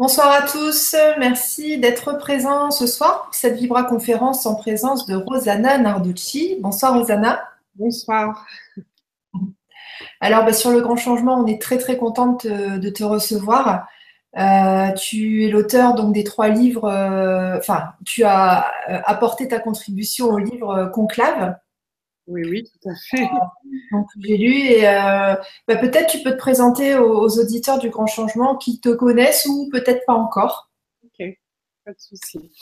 Bonsoir à tous, merci d'être présents ce soir pour cette Vibra conférence en présence de Rosanna Narducci. Bonsoir Rosanna. Bonsoir. Alors bah, sur le grand changement, on est très très contente de te recevoir. Euh, tu es l'auteur donc des trois livres, euh, enfin tu as euh, apporté ta contribution au livre Conclave. Oui, oui, tout à fait. donc j'ai lu et bah, peut-être tu peux te présenter aux, auditeurs du Grand Changement qui te connaissent ou peut-être pas encore. Ok, pas de souci.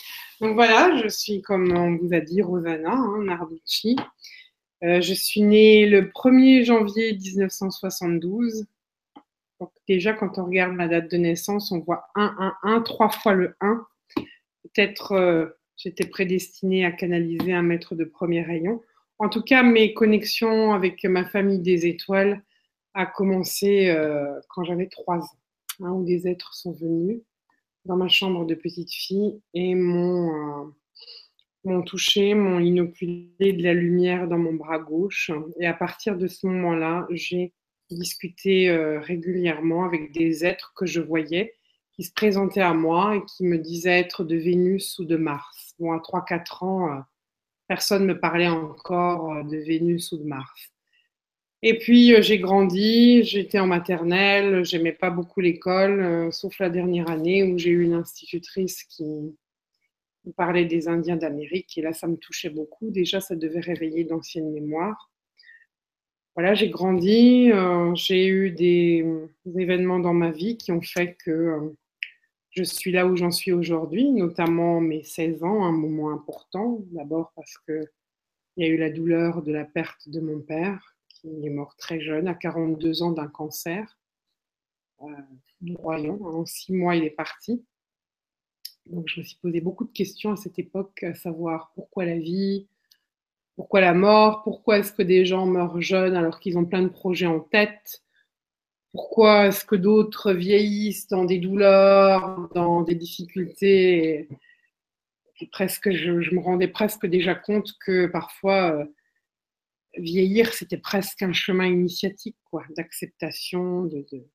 Donc voilà, je suis comme on vous a dit Rosanna hein, Narducci. je suis née le 1er janvier 1972 donc déjà, quand on regarde ma date de naissance, on voit 1, 1, 1, trois fois le 1. Peut-être euh, j'étais prédestinée à canaliser un maître de premier rayon. En tout cas, mes connexions avec ma famille des étoiles a commencé euh, quand j'avais 3 ans, hein, où des êtres sont venus dans ma chambre de petite fille et m'ont euh, touché, m'ont inoculé de la lumière dans mon bras gauche. Et à partir de ce moment-là, j'ai discuter euh, régulièrement avec des êtres que je voyais qui se présentaient à moi et qui me disaient être de Vénus ou de Mars. Bon, à 3-4 ans, personne ne me parlait encore euh, de Vénus ou de Mars. Et puis j'ai grandi, j'étais en maternelle, j'aimais pas beaucoup l'école, sauf la dernière année où j'ai eu une institutrice qui parlait des Indiens d'Amérique et là ça me touchait beaucoup. Déjà ça devait réveiller d'anciennes mémoires voilà, j'ai grandi, euh, j'ai eu des, événements dans ma vie qui ont fait que euh, je suis là où j'en suis aujourd'hui, notamment mes 16 ans, un moment important. D'abord parce qu'il y a eu la douleur de la perte de mon père, qui est mort très jeune, à 42 ans d'un cancer. Euh, voyons, en six mois, il est parti. Donc, je me suis posé beaucoup de questions à cette époque, à savoir pourquoi la vie, pourquoi la mort Pourquoi est-ce que des gens meurent jeunes alors qu'ils ont plein de projets en tête? Pourquoi est-ce que d'autres vieillissent dans des douleurs, dans des difficultés presque, je, me rendais presque déjà compte que parfois euh, vieillir, c'était presque un chemin initiatique, quoi, d'acceptation de, de,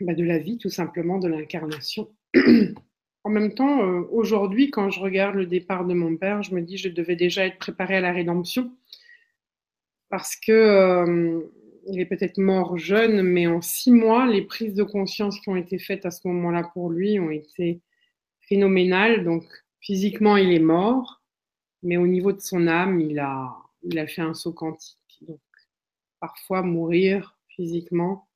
bah, la vie, tout simplement, de l'incarnation. En même temps, euh, aujourd'hui, quand je regarde le départ de mon père, je me dis que je devais déjà être préparée à la rédemption. Parce que euh, il est peut-être mort jeune, mais en six mois, les prises de conscience qui ont été faites à ce moment-là pour lui ont été phénoménales. Donc, physiquement, il est mort, mais au niveau de son âme, il a, il a fait un saut quantique. Donc, parfois, mourir physiquement,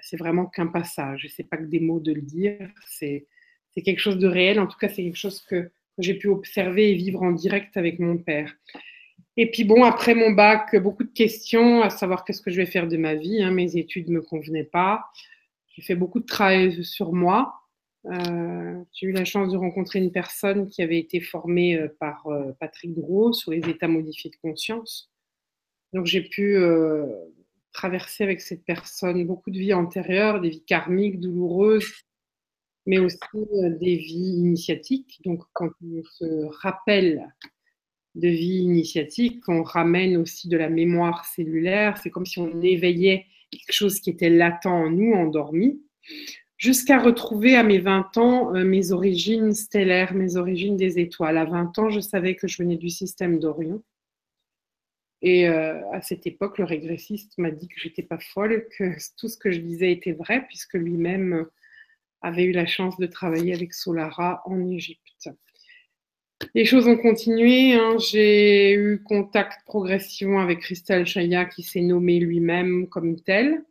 c'est vraiment qu'un passage. Ce n'est pas que des mots de le dire, c'est c'est quelque chose de réel. En tout cas, c'est quelque chose que, j'ai pu observer et vivre en direct avec mon père. Et puis bon, après mon bac, beaucoup de questions à savoir qu'est-ce que je vais faire de ma vie. Hein. Mes études ne me convenaient pas. J'ai fait beaucoup de travail sur moi. Euh, j'ai eu la chance de rencontrer une personne qui avait été formée euh, par euh, Patrick Gros sur les états modifiés de conscience. Donc j'ai pu traverser avec cette personne beaucoup de vies antérieures, des vies karmiques, douloureuses, mais aussi des vies initiatiques. Donc, quand on se rappelle de vie initiatique, on ramène aussi de la mémoire cellulaire. C'est comme si on éveillait quelque chose qui était latent en nous, endormi, jusqu'à retrouver à mes 20 ans euh, mes origines stellaires, mes origines des étoiles. À 20 ans, je savais que je venais du système d'Orion. Et euh, à cette époque, le régressiste m'a dit que j'étais pas folle, que tout ce que je disais était vrai, puisque lui-même avait eu la chance de travailler avec Solara en Égypte. Les choses ont continué. Hein. J'ai eu contact progressivement avec Christelle Chaya qui s'est nommé lui-même comme tel,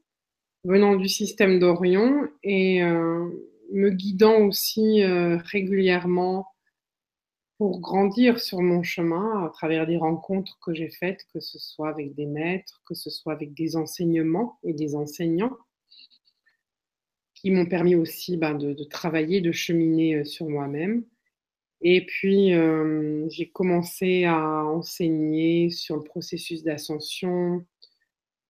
venant du système d'Orion et euh, me guidant aussi euh, régulièrement pour grandir sur mon chemin à travers des rencontres que j'ai faites, que ce soit avec des maîtres, que ce soit avec des enseignements et des enseignants qui m'ont permis aussi ben, de, travailler, de cheminer euh, sur moi-même. Et puis, euh, j'ai commencé à enseigner sur le processus d'ascension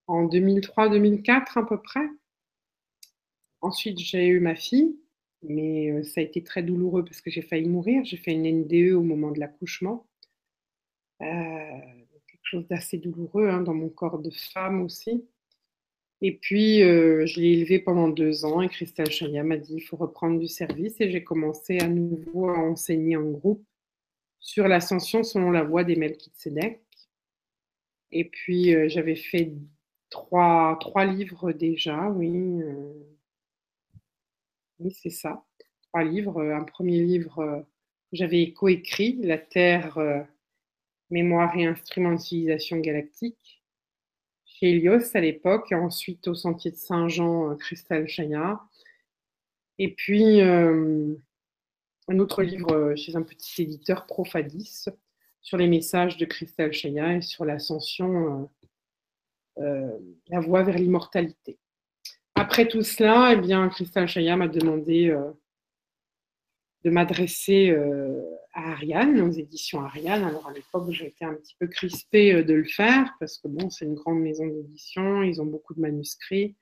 en 2003-2004 à peu près. Ensuite, j'ai eu ma fille, mais euh, ça a été très douloureux parce que j'ai failli mourir. J'ai fait une NDE au moment de l'accouchement. quelque chose d'assez douloureux hein, dans mon corps de femme aussi. Et puis, euh, je l'ai élevé pendant deux ans et Christelle Chaya m'a dit il faut reprendre du service et j'ai commencé à nouveau à enseigner en groupe sur l'ascension selon la voie des Melchizedek. Et puis, euh, j'avais fait trois, trois livres déjà, oui. Euh, oui, c'est ça. Trois livres. Un premier livre j'avais coécrit, La Terre, mémoire et instrumentalisation galactique À l'époque, ensuite au Sentier de Saint-Jean, euh, Cristal Chaya. Et puis euh, un autre livre euh, chez un petit éditeur, Profadis, sur les messages de Cristal Chaya et sur l'ascension, la voie vers l'immortalité. Après tout cela, eh bien, Cristal m'a demandé de m'adresser euh, à Ariane, aux éditions Ariane. Alors à l'époque, j'étais un petit peu crispée euh, de le faire parce que bon, c'est une grande maison d'édition, ils ont beaucoup de manuscrits.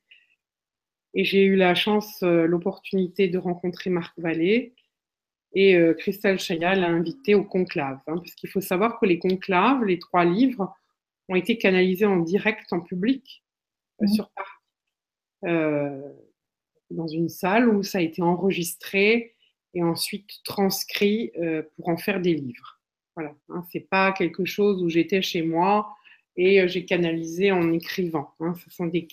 Et j'ai eu la chance, euh, l'opportunité de rencontrer Marc Vallée. Et Christelle Chaya l'a invité au conclave. Hein, parce qu'il faut savoir que les conclaves, les trois livres, ont été canalisés en direct en public mmh. sur Paris. dans une salle où ça a été enregistré et ensuite transcrit euh, pour en faire des livres. Voilà, hein, c'est pas quelque chose où j'étais chez moi et euh, j'ai canalisé en écrivant. Hein. ce sont des,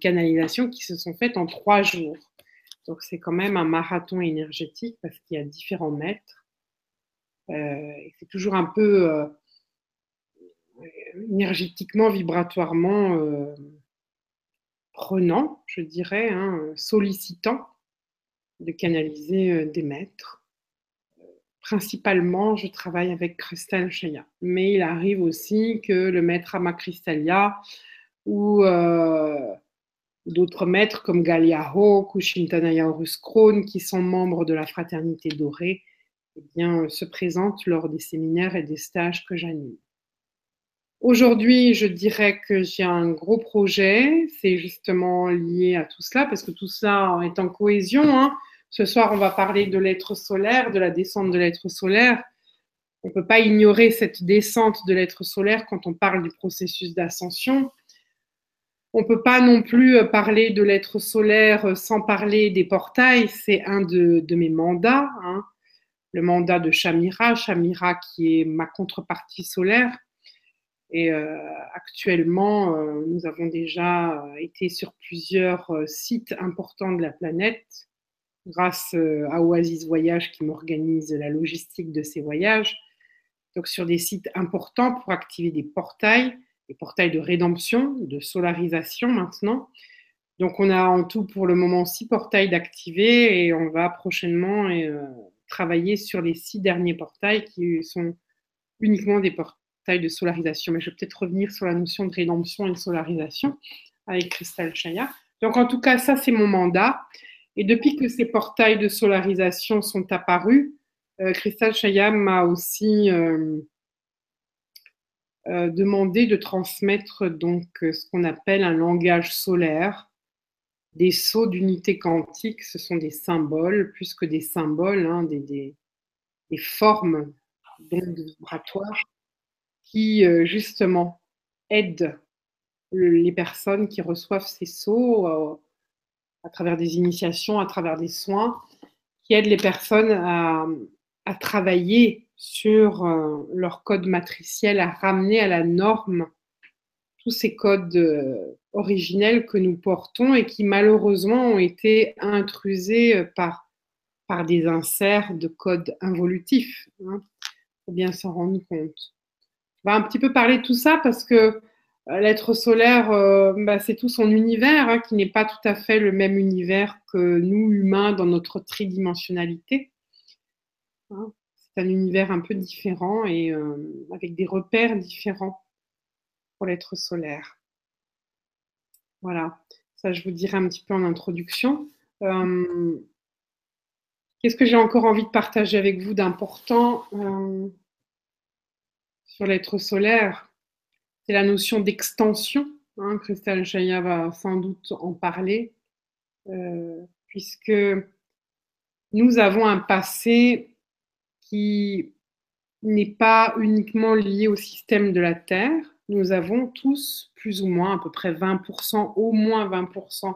canalisations qui se sont faites en trois jours. Donc c'est quand même un marathon énergétique parce qu'il y a différents mètres. Euh, c'est toujours un peu énergétiquement, vibratoirement prenant, je dirais, hein, sollicitant de canaliser euh, des maîtres. Principalement, je travaille avec Christelle Chaya, mais il arrive aussi que le maître Ama Cristallia ou euh, d'autres maîtres comme Galiaho ou Shintanaya Horus qui sont membres de la Fraternité Dorée, eh euh, se présentent lors des séminaires et des stages que j'anime. Aujourd'hui, je dirais que j'ai un gros projet, c'est justement lié à tout cela, parce que tout cela est en cohésion. Hein. Ce soir, on va parler de l'être solaire, de la descente de l'être solaire. On ne peut pas ignorer cette descente de l'être solaire quand on parle du processus d'ascension. On ne peut pas non plus parler de l'être solaire sans parler des portails. C'est un de, mes mandats, hein. le mandat de Shamira, Shamira qui est ma contrepartie solaire. Et euh, actuellement, euh, nous avons déjà été sur plusieurs euh, sites importants de la planète grâce euh, à Oasis Voyage qui m'organise la logistique de ces voyages. Donc sur des sites importants pour activer des portails, des portails de rédemption, de solarisation maintenant. Donc on a en tout pour le moment six portails d'activer et on va prochainement euh, travailler sur les six derniers portails qui sont uniquement des portails de solarisation. Mais je vais peut-être revenir sur la notion de rédemption et de solarisation avec Christelle Chaya. Donc en tout cas, ça c'est mon mandat. Et depuis que ces portails de solarisation sont apparus, euh, Chayam m'a aussi euh, euh, demandé de transmettre donc ce qu'on appelle un langage solaire, des sauts d'unité quantique. Ce sont des symboles, plus que des symboles, hein, des, formes vibratoires qui justement aident les personnes qui reçoivent ces sauts à travers des initiations, à travers des soins, qui aident les personnes à, travailler sur euh, leur code matriciel, à ramener à la norme tous ces codes euh, originels que nous portons et qui malheureusement ont été intrusés euh, par, par des inserts de codes involutifs. Il hein. faut bien s'en rendre compte. Va un petit peu parler de tout ça parce que euh, l'être solaire, euh, bah, c'est tout son univers, hein, qui n'est pas tout à fait le même univers que nous, humains, dans notre tridimensionnalité. Hein. c'est un univers un peu différent et euh, avec des repères différents pour l'être solaire. Voilà, ça je vous dirai un petit peu en introduction. Qu'est-ce que j'ai encore envie de partager avec vous d'important sur l'être solaire c'est la notion d'extension. Hein, Christelle Chaya va sans doute en parler, euh, puisque nous avons un passé qui n'est pas uniquement lié au système de la Terre, nous avons tous plus ou moins à peu près 20%, au moins 20%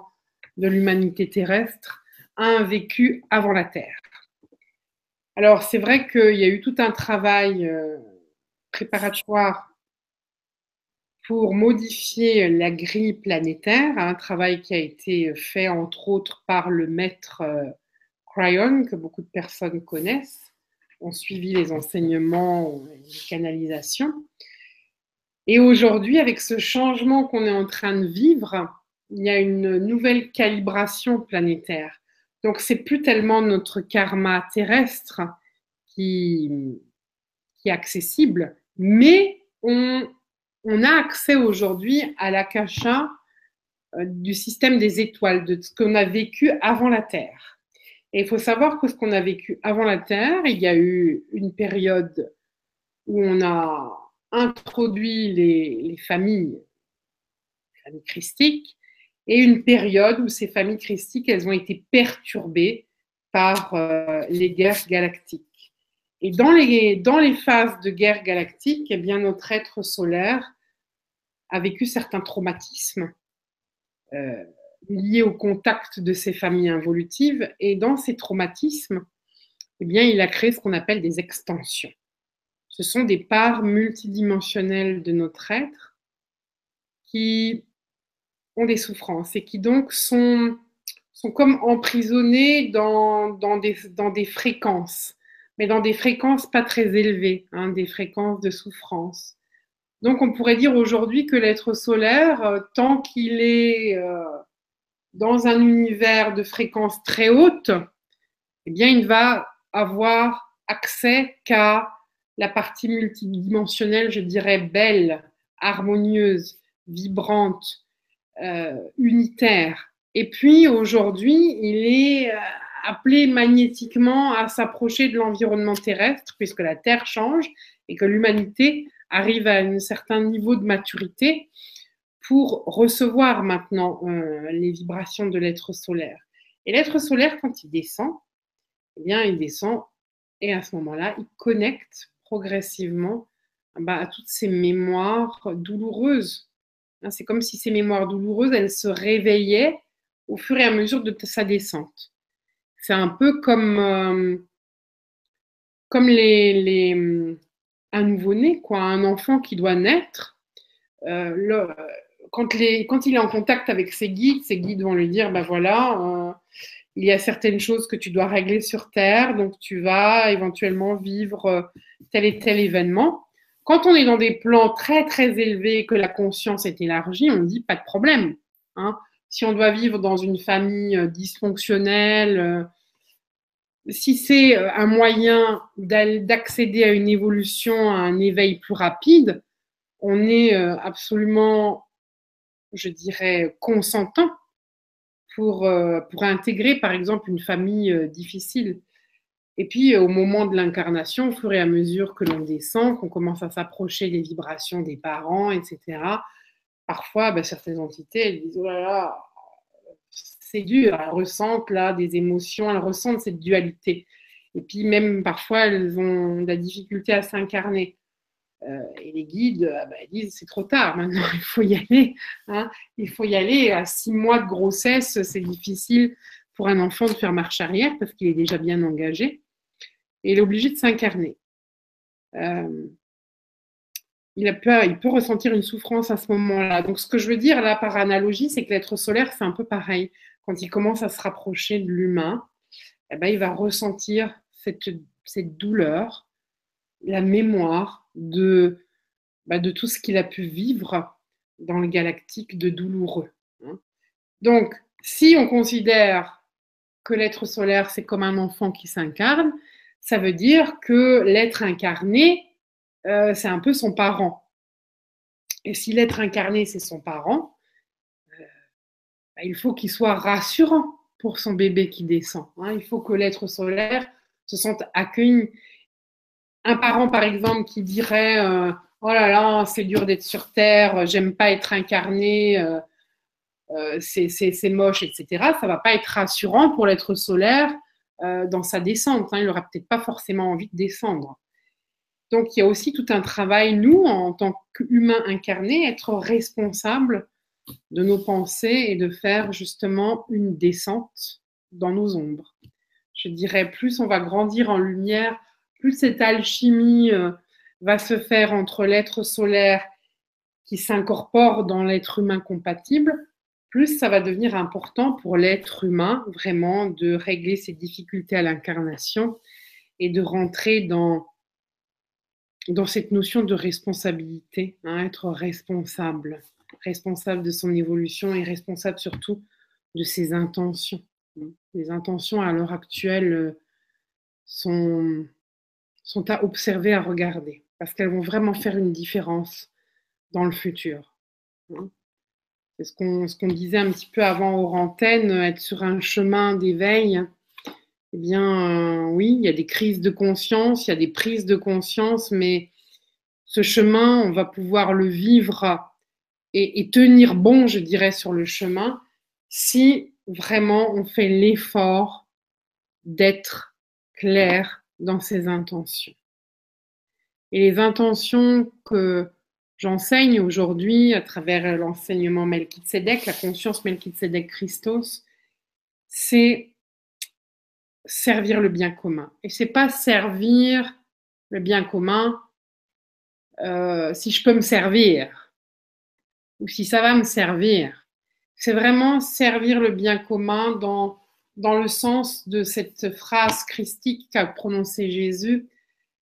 de l'humanité terrestre un vécu avant la Terre. Alors c'est vrai qu'il y a eu tout un travail euh, préparatoire pour modifier la grille planétaire, un travail qui a été fait entre autres par le maître euh, Cryon, que beaucoup de personnes connaissent, ont suivi les enseignements, les canalisations. Et aujourd'hui, avec ce changement qu'on est en train de vivre, il y a une nouvelle calibration planétaire. Donc, c'est plus tellement notre karma terrestre qui, qui est accessible, mais on, a accès aujourd'hui à l'akasha euh, du système des étoiles, de ce qu'on a vécu avant la Terre. Et il faut savoir que ce qu'on a vécu avant la Terre, il y a eu une période où on a introduit les, familles, les familles christiques, et une période où ces familles christiques, elles ont été perturbées par euh, les guerres galactiques. Et dans les, dans les phases de guerre galactique, eh bien, notre être solaire a vécu certains traumatismes euh, liés au contact de ces familles involutives. Et dans ces traumatismes, eh bien, il a créé ce qu'on appelle des extensions. Ce sont des parts multidimensionnelles de notre être qui ont des souffrances et qui donc sont, sont comme emprisonnées dans, dans, des, dans des fréquences mais dans des fréquences pas très élevées, hein, des fréquences de souffrance. Donc on pourrait dire aujourd'hui que l'être solaire, euh, tant qu'il est euh, dans un univers de fréquences très hautes, eh bien il va avoir accès qu'à la partie multidimensionnelle, je dirais belle, harmonieuse, vibrante, euh, unitaire. Et puis aujourd'hui, il est appelé magnétiquement à s'approcher de l'environnement terrestre, puisque la Terre change et que l'humanité arrive à un certain niveau de maturité pour recevoir maintenant euh, les vibrations de l'être solaire. Et l'être solaire, quand il descend, eh bien, il descend et à ce moment-là, il connecte progressivement bah, à toutes ces mémoires douloureuses. Hein, c'est comme si ces mémoires douloureuses, elles se réveillaient au fur et à mesure de sa descente. C'est un peu comme, euh, comme les, les, un nouveau-né, quoi, un enfant qui doit naître. Euh, quand, les, quand, il est en contact avec ses guides, ses guides vont lui dire, ben voilà, euh, il y a certaines choses que tu dois régler sur Terre, donc tu vas éventuellement vivre tel et tel événement. Quand on est dans des plans très très élevés, que la conscience est élargie, on dit pas de problème. Hein si on doit vivre dans une famille euh, dysfonctionnelle, euh, si c'est euh, un moyen d'accéder à une évolution, à un éveil plus rapide, on est absolument, je dirais, consentant pour, pour intégrer, par exemple, une famille difficile. Et puis, au moment de l'incarnation, au fur et à mesure que l'on descend, qu'on commence à s'approcher des vibrations des parents, etc., parfois, ben, certaines entités, elles disent, oh là là, c'est dur, elles ressentent là des émotions, elles ressentent cette dualité. Et puis même parfois, elles ont de la difficulté à s'incarner. Euh, et les guides ben, disent c'est trop tard, maintenant il faut y aller. Hein. il faut y aller. À six mois de grossesse, c'est difficile pour un enfant de faire marche arrière parce qu'il est déjà bien engagé. Et il est obligé de s'incarner. Euh, il, peut ressentir une souffrance à ce moment-là. Donc, ce que je veux dire là par analogie, c'est que l'être solaire, c'est un peu pareil. Quand il commence à se rapprocher de l'humain, eh ben, il va ressentir cette, cette douleur, la mémoire de, bah, de tout ce qu'il a pu vivre dans le galactique de douloureux. Hein. Donc, si on considère que l'être solaire, c'est comme un enfant qui s'incarne, ça veut dire que l'être incarné, euh, c'est un peu son parent. Et si l'être incarné, c'est son parent, euh, bah, il faut qu'il soit rassurant pour son bébé qui descend. Hein. Il faut que l'être solaire se sente accueilli. Un parent, par exemple, qui dirait euh, Oh là là, c'est dur d'être sur Terre, j'aime pas être incarné, c'est moche, etc. Ça va pas être rassurant pour l'être solaire dans sa descente. Hein. Il n'aura peut-être pas forcément envie de descendre. Donc, il y a aussi tout un travail, nous, en tant qu'humains incarnés, être responsables de nos pensées et de faire justement une descente dans nos ombres. Je dirais, plus on va grandir en lumière, plus cette alchimie euh, va se faire entre l'être solaire qui s'incorpore dans l'être humain compatible, plus ça va devenir important pour l'être humain vraiment de régler ses difficultés à l'incarnation et de rentrer dans, dans cette notion de responsabilité, hein, être responsable, responsable de son évolution et responsable surtout de ses intentions. Les intentions à l'heure actuelle euh, sont, à observer, à regarder, parce qu'elles vont vraiment faire une différence dans le futur. C'est ce qu'on ce qu'on disait un petit peu avant aux antennes, être sur un chemin d'éveil. Eh bien, euh, oui, il y a des crises de conscience, il y a des prises de conscience, mais ce chemin, on va pouvoir le vivre et, et tenir bon, je dirais, sur le chemin, si vraiment on fait l'effort d'être clair dans ses intentions. Et les intentions que j'enseigne aujourd'hui à travers l'enseignement Melchizedek, la conscience Melchizedek Christos, c'est servir le bien commun. Et c'est pas servir le bien commun euh, si je peux me servir ou si ça va me servir. C'est vraiment servir le bien commun dans, dans le sens de cette phrase christique qu'a prononcée Jésus,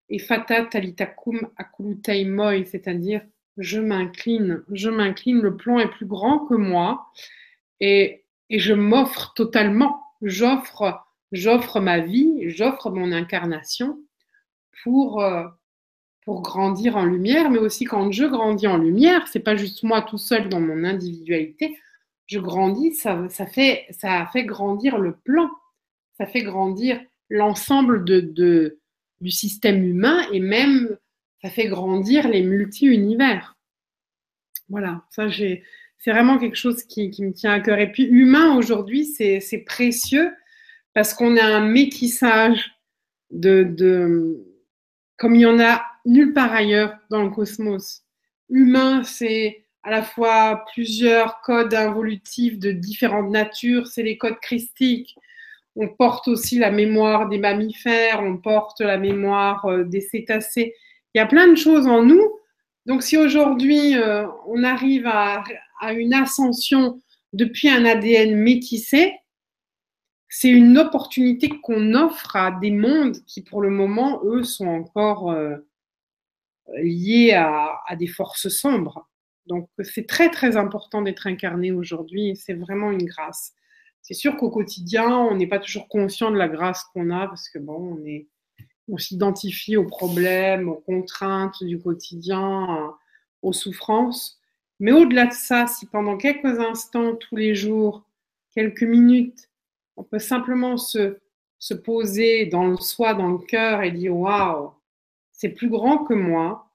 et fata talitakum akulutai moi, c'est-à-dire je m'incline, je m'incline, le plan est plus grand que moi et, et je m'offre totalement, j'offre, j'offre ma vie, j'offre mon incarnation pour, euh, pour grandir en lumière, mais aussi quand je grandis en lumière, c'est pas juste moi tout seul dans mon individualité, je grandis, ça, ça, fait, ça fait grandir le plan, ça fait grandir l'ensemble de, de, du système humain et même ça fait grandir les multi-univers. Voilà, ça c'est vraiment quelque chose qui, me tient à cœur. Et puis humain aujourd'hui, c'est précieux parce qu'on a un métissage de, de, comme il y en a nulle part ailleurs dans le cosmos. Humain, c'est à la fois plusieurs codes involutifs de différentes natures, c'est les codes christiques. On porte aussi la mémoire des mammifères, on porte la mémoire euh, des cétacés. Il y a plein de choses en nous. Donc si aujourd'hui euh, on arrive à, une ascension depuis un ADN métissé, c'est une opportunité qu'on offre à des mondes qui pour le moment, eux, sont encore euh, liés à, des forces sombres. Donc c'est très très important d'être incarné aujourd'hui c'est vraiment une grâce. C'est sûr qu'au quotidien, on n'est pas toujours conscient de la grâce qu'on a parce que bon, on s'identifie aux problèmes, aux contraintes du quotidien, aux souffrances. Mais au-delà de ça, si pendant quelques instants, tous les jours, quelques minutes, on peut simplement se, se poser dans le soi, dans le cœur et dire Waouh, c'est plus grand que moi.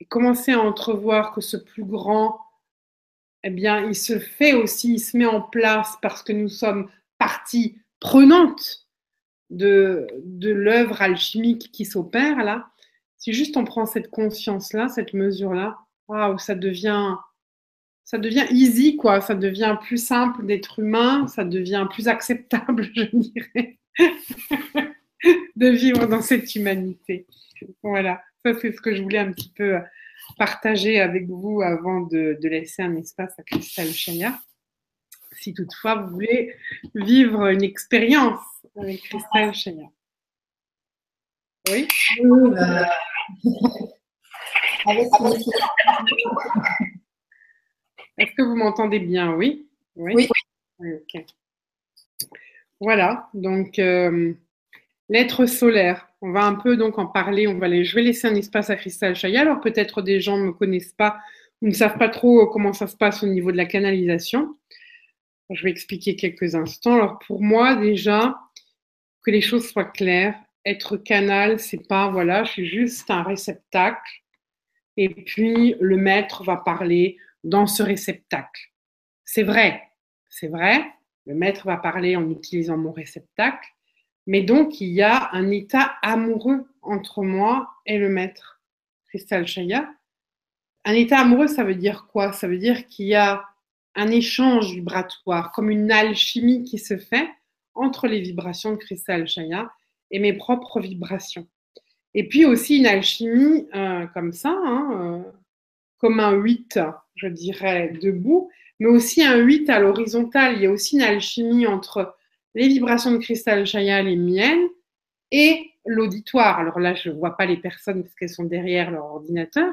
Et commencer à entrevoir que ce plus grand, eh bien, il se fait aussi, il se met en place parce que nous sommes partie prenante de, de l'œuvre alchimique qui s'opère là, si juste on prend cette conscience-là, cette mesure-là, waouh, ça devient, ça devient easy, quoi. Ça devient plus simple d'être humain, ça devient plus acceptable, je dirais, de vivre dans cette humanité. Voilà, ça c'est ce que je voulais un petit peu partager avec vous avant de, laisser un espace à Cristal Chaya. Si toutefois vous voulez vivre une expérience avec Christelle Chaya. Oui euh, Est-ce que vous m'entendez bien? Oui? Oui? Voilà, donc euh, l'être solaire. On va un peu donc en parler. On va je vais laisser un espace à Christelle Chaya. Alors peut-être des gens ne me connaissent pas ou ne savent pas trop comment ça se passe au niveau de la canalisation. Je vais expliquer quelques instants. Alors pour moi déjà, que les choses soient claires. Être canal, c'est pas voilà, je suis juste un réceptacle. Et puis le maître va parler dans ce réceptacle. C'est vrai, c'est vrai. Le maître va parler en utilisant mon réceptacle, Mais donc, il y a un état amoureux entre moi et le maître, Cristal Chaya. Un état amoureux, ça veut dire quoi? Ça veut dire qu'il y a un échange vibratoire, comme une alchimie qui se fait entre les vibrations de Cristal Chaya et mes propres vibrations. Et puis aussi une alchimie euh, comme ça, hein, euh, comme un 8, je dirais, debout, mais aussi un 8 à l'horizontale. Il y a aussi une alchimie entre les vibrations de cristal Chaya, les miennes, et l'auditoire. Alors là, je ne vois pas les personnes parce qu'elles sont derrière leur ordinateur,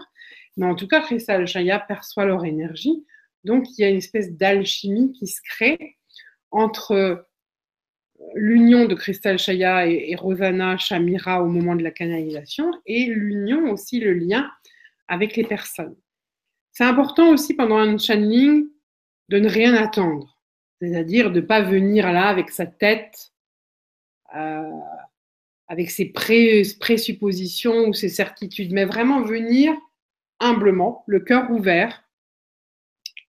mais en tout cas, cristal Chaya perçoit leur énergie. Donc, il y a une espèce d'alchimie qui se crée entre l'union de Cristal Chaya et, Rosanna Shamira au moment de la canalisation et l'union aussi, le lien avec les personnes. C'est important aussi pendant un channeling de ne rien attendre, c'est-à-dire de ne pas venir là avec sa tête, euh, avec ses présuppositions ou ses certitudes, mais vraiment venir humblement, le cœur ouvert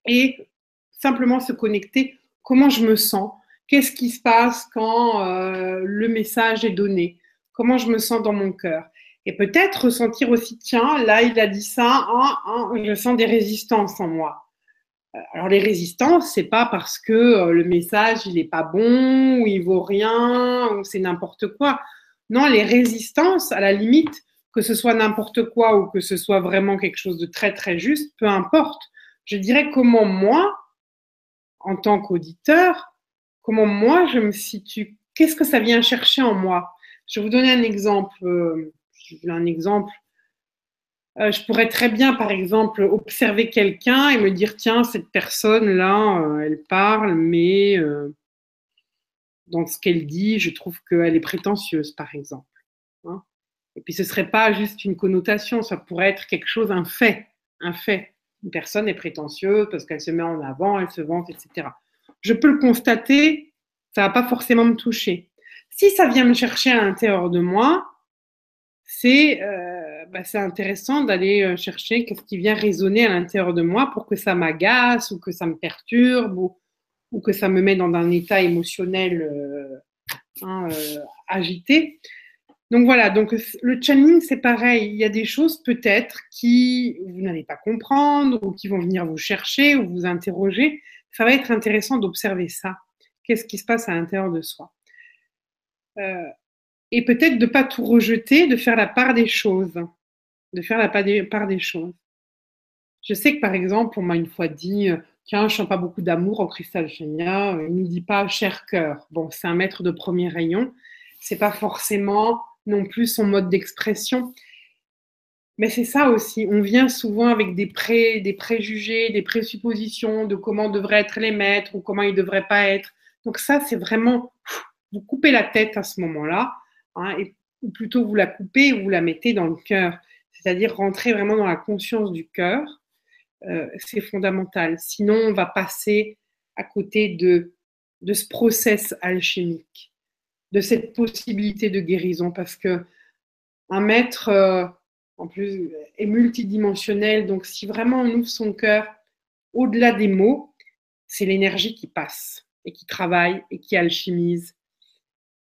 et simplement se connecter. Comment je me sens, Qu'est-ce qui se passe quand euh, le message est donné? Comment je me sens dans mon cœur? Et peut-être ressentir aussi, tiens, là, il a dit ça, hein, hein, je sens des résistances en moi. Euh, alors les résistances, c'est pas parce que euh, le message il est pas bon ou il vaut rien ou c'est n'importe quoi. Non, les résistances, à la limite, que ce soit n'importe quoi ou que ce soit vraiment quelque chose de très très juste, peu importe. Je dirais comment moi, en tant qu'auditeur, comment moi je me situe, qu'est-ce que ça vient chercher en moi? Je vais vous donner un exemple. Euh, un exemple. Euh, je pourrais très bien, par exemple, observer quelqu'un et me dire, tiens, cette personne-là, euh, elle parle, mais dans ce qu'elle dit, je trouve qu'elle est prétentieuse, par exemple. Hein. et puis ce ne serait pas juste une connotation, ça pourrait être quelque chose, un fait, un fait. Une personne est prétentieuse parce qu'elle se met en avant, elle se vante, etc je peux le constater, ça va pas forcément me toucher. Si ça vient me chercher à l'intérieur de moi, c'est euh, bah, intéressant d'aller euh, chercher qu'est-ce qui vient résonner à l'intérieur de moi pour que ça m'agace ou que ça me perturbe ou, que ça me met dans un état émotionnel euh, hein, euh, agité. Donc voilà, donc le channeling, c'est pareil. Il y a des choses peut-être qui vous n'allez pas comprendre ou qui vont venir vous chercher ou vous interroger ça va être intéressant d'observer ça. Qu'est-ce qui se passe à l'intérieur de soi? Et peut-être de pas tout rejeter, de faire la part des choses. De faire la part des, choses. Je sais que par exemple, on m'a une fois dit Tiens, je sens pas beaucoup d'amour au cristal Genia. Il ne dit pas cher cœur. Bon, c'est un maître de premier rayon. C'est pas forcément non plus son mode d'expression. Mais c'est ça aussi, on vient souvent avec des, pré, des préjugés, des présuppositions de comment devraient être les maîtres ou comment ils ne devraient pas être. Donc ça, c'est vraiment, vous coupez la tête à ce moment-là, hein, ou plutôt vous la coupez et vous la mettez dans le cœur, c'est-à-dire rentrer vraiment dans la conscience du cœur. Euh, c'est fondamental. Sinon, on va passer à côté de, de ce process alchimique, de cette possibilité de guérison, parce que un maître... Euh, en plus, est multidimensionnel. Donc, si vraiment on ouvre son cœur au-delà des mots, c'est l'énergie qui passe et qui travaille et qui alchimise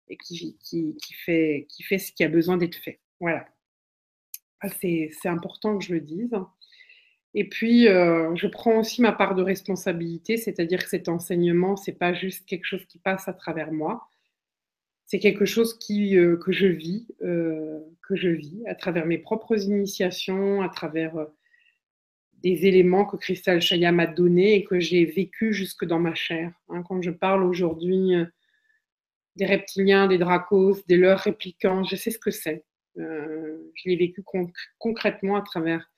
et qui, fait, ce qui a besoin d'être fait. Voilà. C'est important que je le dise. Et puis, euh, je prends aussi ma part de responsabilité, c'est-à-dire que cet enseignement, c'est pas juste quelque chose qui passe à travers moi, c'est quelque chose euh, que je vis, euh, que je vis à travers mes propres initiations, à travers des éléments que Cristal Chaya m'a donnés et que j'ai vécu jusque dans ma chair. Hein. quand je parle aujourd'hui des reptiliens, des dracos, des leurs réplicants, je sais ce que c'est. je l'ai vécu concrètement à travers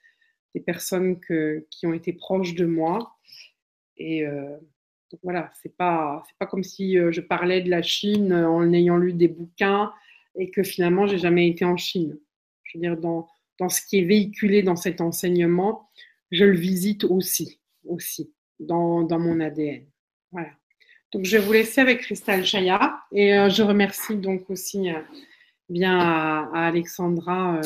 des personnes qui ont été proches de moi. Et donc voilà, c'est pas pas comme si euh, je parlais de la Chine euh, en ayant lu des bouquins et que finalement j'ai jamais été en Chine. Je veux dire dans dans ce qui est véhiculé dans cet enseignement, je le visite aussi aussi dans, dans mon ADN. Voilà. Donc je vais vous laisser avec Cristal Chaya et euh, je remercie donc aussi bien à, Alexandra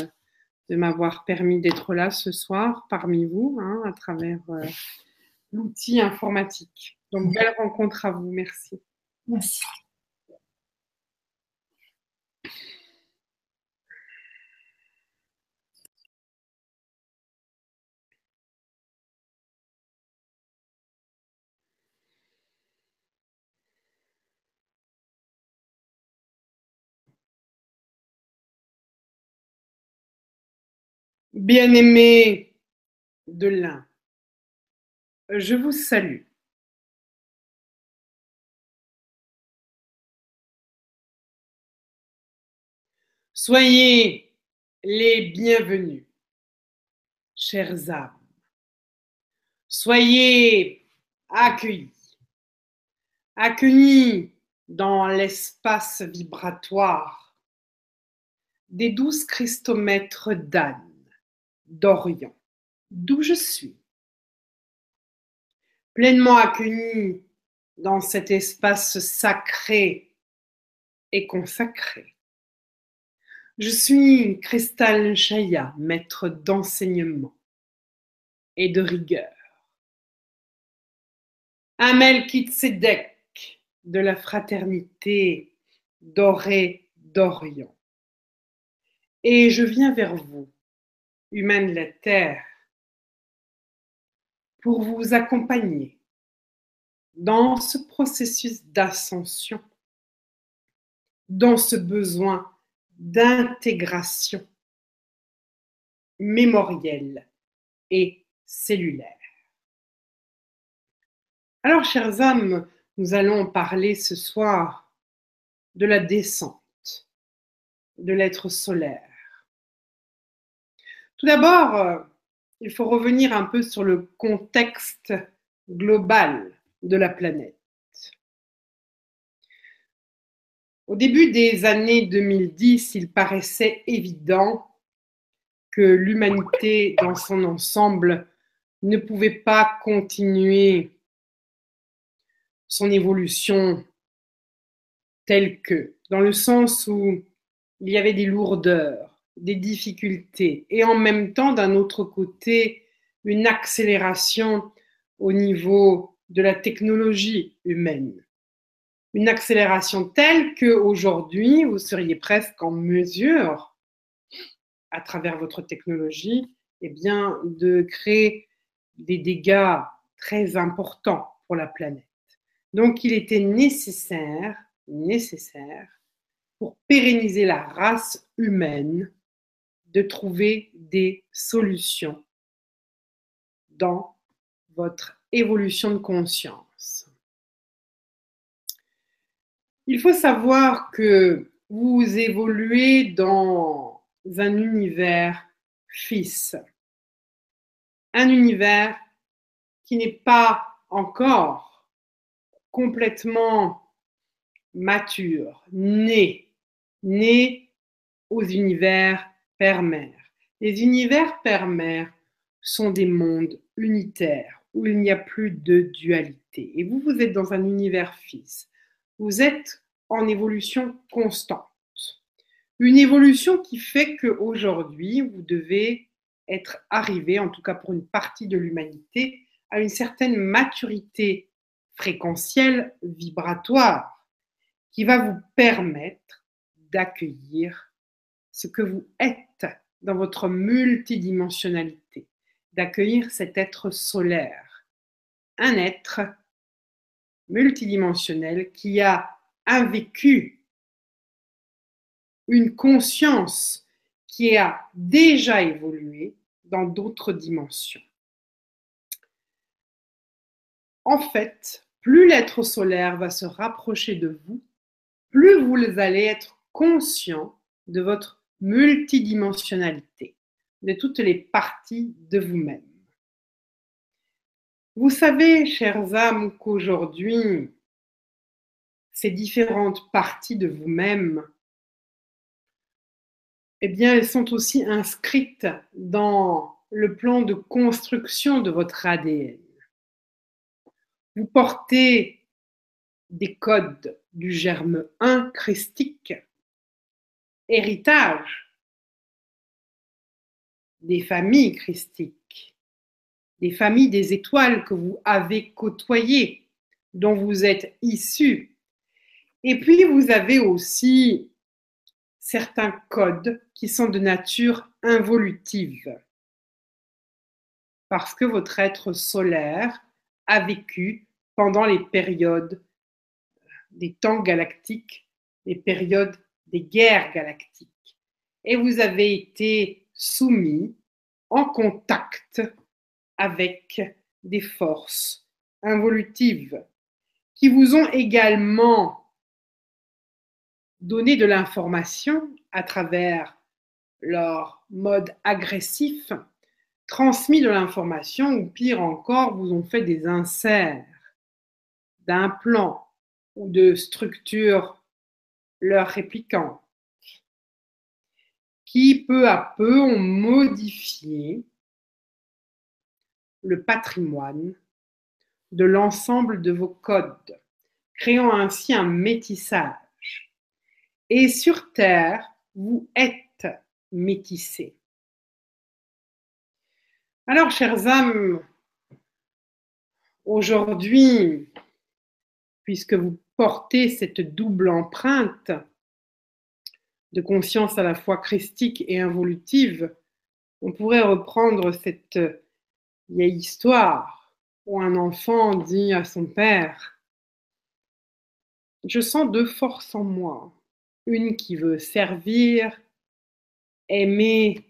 de m'avoir permis d'être là ce soir parmi vous hein, à travers l'outil informatique. Donc, belle rencontre à vous. Merci. Merci. Bien-aimés de l'un, je vous salue. Soyez les bienvenus, chers âmes. Soyez accueillis, accueillis dans l'espace vibratoire des douze christomètres d'âne d'Orient, d'où je suis. Pleinement accueillis dans cet espace sacré et consacré je suis Cristal Chaya, maître d'enseignement et de rigueur. Un Melchizedek de la fraternité dorée d'Orient. Et je viens vers vous, humains de la terre, pour vous accompagner dans ce processus d'ascension, dans ce besoin d'intégration mémorielle et cellulaire. Alors, chers âmes, nous allons parler ce soir de la descente de l'être solaire. Tout d'abord, euh, il faut revenir un peu sur le contexte global de la planète. Au début des années 2010, il paraissait évident que l'humanité dans son ensemble ne pouvait pas continuer son évolution telle que, dans le sens où il y avait des lourdeurs, des difficultés, et en même temps, d'un autre côté, une accélération au niveau de la technologie humaine une accélération telle qu'aujourd'hui, vous seriez presque en mesure, à travers votre technologie, eh bien, de créer des dégâts très importants pour la planète. Donc, il était nécessaire, nécessaire, pour pérenniser la race humaine, de trouver des solutions dans votre évolution de conscience. Il faut savoir que vous évoluez dans un univers fils, un univers qui n'est pas encore complètement mature, né, né aux univers père-mère. Les univers père-mère sont des mondes unitaires où il n'y a plus de dualité. Et vous, vous êtes dans un univers fils vous êtes en évolution constante. Une évolution qui fait qu'aujourd'hui, vous devez être arrivé, en tout cas pour une partie de l'humanité, à une certaine maturité fréquentielle vibratoire qui va vous permettre d'accueillir ce que vous êtes dans votre multidimensionnalité, d'accueillir cet être solaire, un être multidimensionnel qui a un vécu, une conscience qui a déjà évolué dans d'autres dimensions. En fait, plus l'être solaire va se rapprocher de vous, plus vous allez être conscient de votre multidimensionnalité, de toutes les parties de vous-même. Vous savez, chères âmes, qu'aujourd'hui, ces différentes parties de vous-même, eh bien, elles sont aussi inscrites dans le plan de construction de votre ADN. Vous portez des codes du germe 1 christique, héritage des familles christiques des familles des étoiles que vous avez côtoyées, dont vous êtes issus. Et puis, vous avez aussi certains codes qui sont de nature involutive, parce que votre être solaire a vécu pendant les périodes des temps galactiques, les périodes des guerres galactiques. Et vous avez été soumis en contact avec des forces involutives qui vous ont également donné de l'information à travers leur mode agressif, transmis de l'information ou pire encore, vous ont fait des inserts d'implants ou de structures leur répliquant qui peu à peu ont modifié le patrimoine de l'ensemble de vos codes, créant ainsi un métissage. Et sur Terre, vous êtes métissés. Alors, chers âmes, aujourd'hui, puisque vous portez cette double empreinte, de conscience à la fois christique et involutive, on pourrait reprendre cette vieille histoire où un enfant dit à son père Je sens deux forces en moi, une qui veut servir, aimer,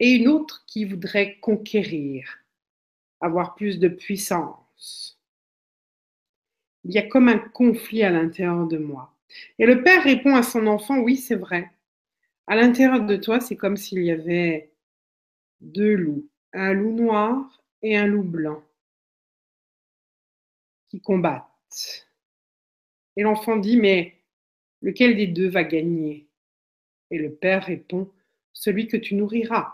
et une autre qui voudrait conquérir, avoir plus de puissance il y a comme un conflit à l'intérieur de moi. Et le père répond à son enfant, oui, c'est vrai. À l'intérieur de toi, c'est comme s'il y avait deux loups, un loup noir et un loup blanc qui combattent. Et l'enfant dit, mais lequel des deux va gagner? Et le père répond, celui que tu nourriras.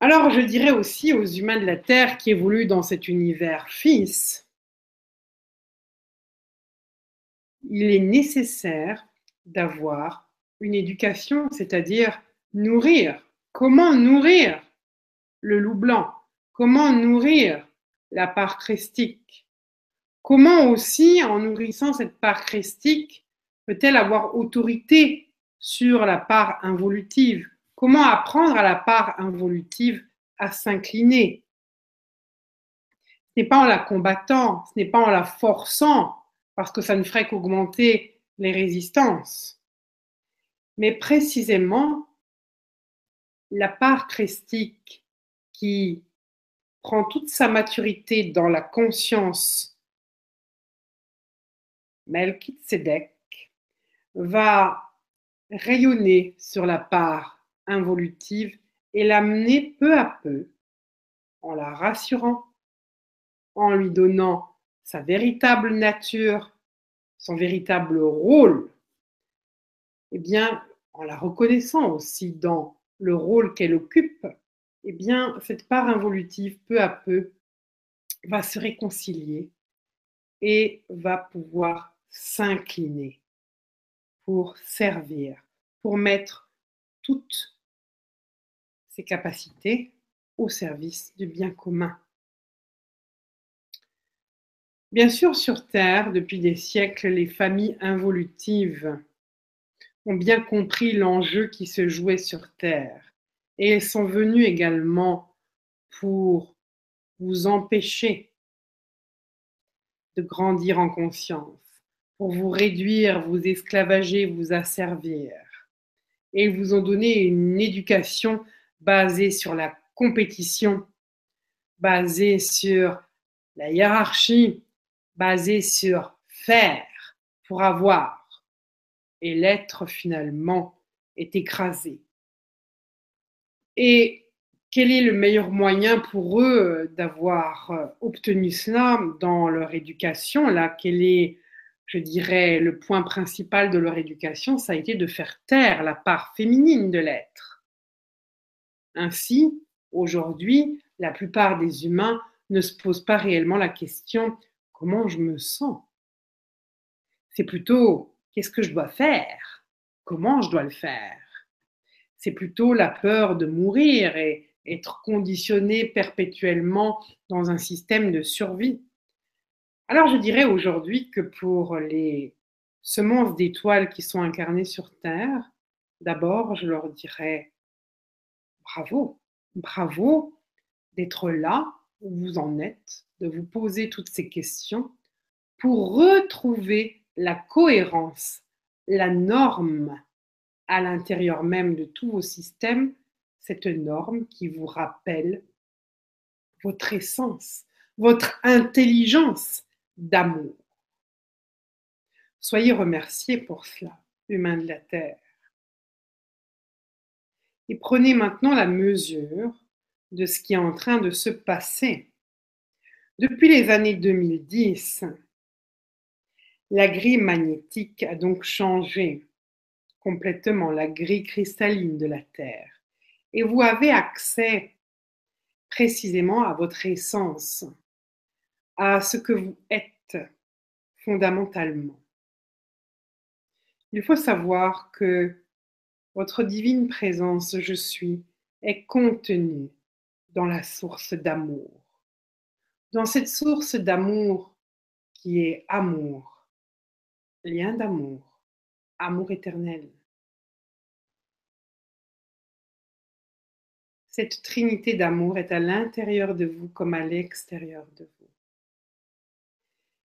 Alors je dirais aussi aux humains de la Terre qui évoluent dans cet univers fils, il est nécessaire d'avoir une éducation, c'est-à-dire nourrir. Comment nourrir le loup blanc? Comment nourrir la part christique Comment aussi, en nourrissant cette part christique, peut-elle avoir autorité sur la part involutive? Comment apprendre à la part involutive à s'incliner? Ce n'est pas en la combattant, ce n'est pas en la forçant, parce que ça ne ferait qu'augmenter les résistances. Mais précisément, la part christique qui prend toute sa maturité dans la conscience Melchizedek va rayonner sur la part involutive et l'amener peu à peu, en la rassurant, en lui donnant sa véritable nature, son véritable rôle, eh bien, en la reconnaissant aussi dans le rôle qu'elle occupe, eh bien, cette part involutive, peu à peu, va se réconcilier et va pouvoir s'incliner pour servir, pour mettre toutes ses capacités au service du bien commun. Bien sûr, sur Terre, depuis des siècles, les familles involutives ont bien compris l'enjeu qui se jouait sur Terre et elles sont venues également pour vous empêcher de grandir en conscience, pour vous réduire, vous esclavager, vous asservir. Et ils vous ont donné une éducation basée sur la compétition, basée sur la hiérarchie, basé sur faire pour avoir, et l'être finalement est écrasé. Et quel est le meilleur moyen pour eux d'avoir euh, obtenu cela dans leur éducation? Là, quel est, je dirais, le point principal de leur éducation? Ça a été de faire taire la part féminine de l'être. Ainsi, aujourd'hui, la plupart des humains ne se posent pas réellement la question comment je me sens. C'est plutôt qu'est-ce que je dois faire, comment je dois le faire? C'est plutôt la peur de mourir et être conditionné perpétuellement dans un système de survie. Alors je dirais aujourd'hui que pour les semences d'étoiles qui sont incarnées sur Terre, d'abord je leur dirais bravo, bravo d'être là où vous en êtes, de vous poser toutes ces questions pour retrouver la cohérence, la norme à l'intérieur même de tous vos systèmes cette norme qui vous rappelle votre essence, votre intelligence d'amour. Soyez remerciés pour cela, humains de la Terre. Et prenez maintenant la mesure de ce qui est en train de se passer. Depuis les années 2010, la grille magnétique a donc changé complètement la grille cristalline de la Terre et vous avez accès précisément à votre essence, à ce que vous êtes fondamentalement. Il faut savoir que votre divine présence, je suis, est contenue dans la source d'amour. Dans cette source d'amour qui est amour, lien d'amour, amour éternel. Cette trinité d'amour est à l'intérieur de vous comme à l'extérieur de vous.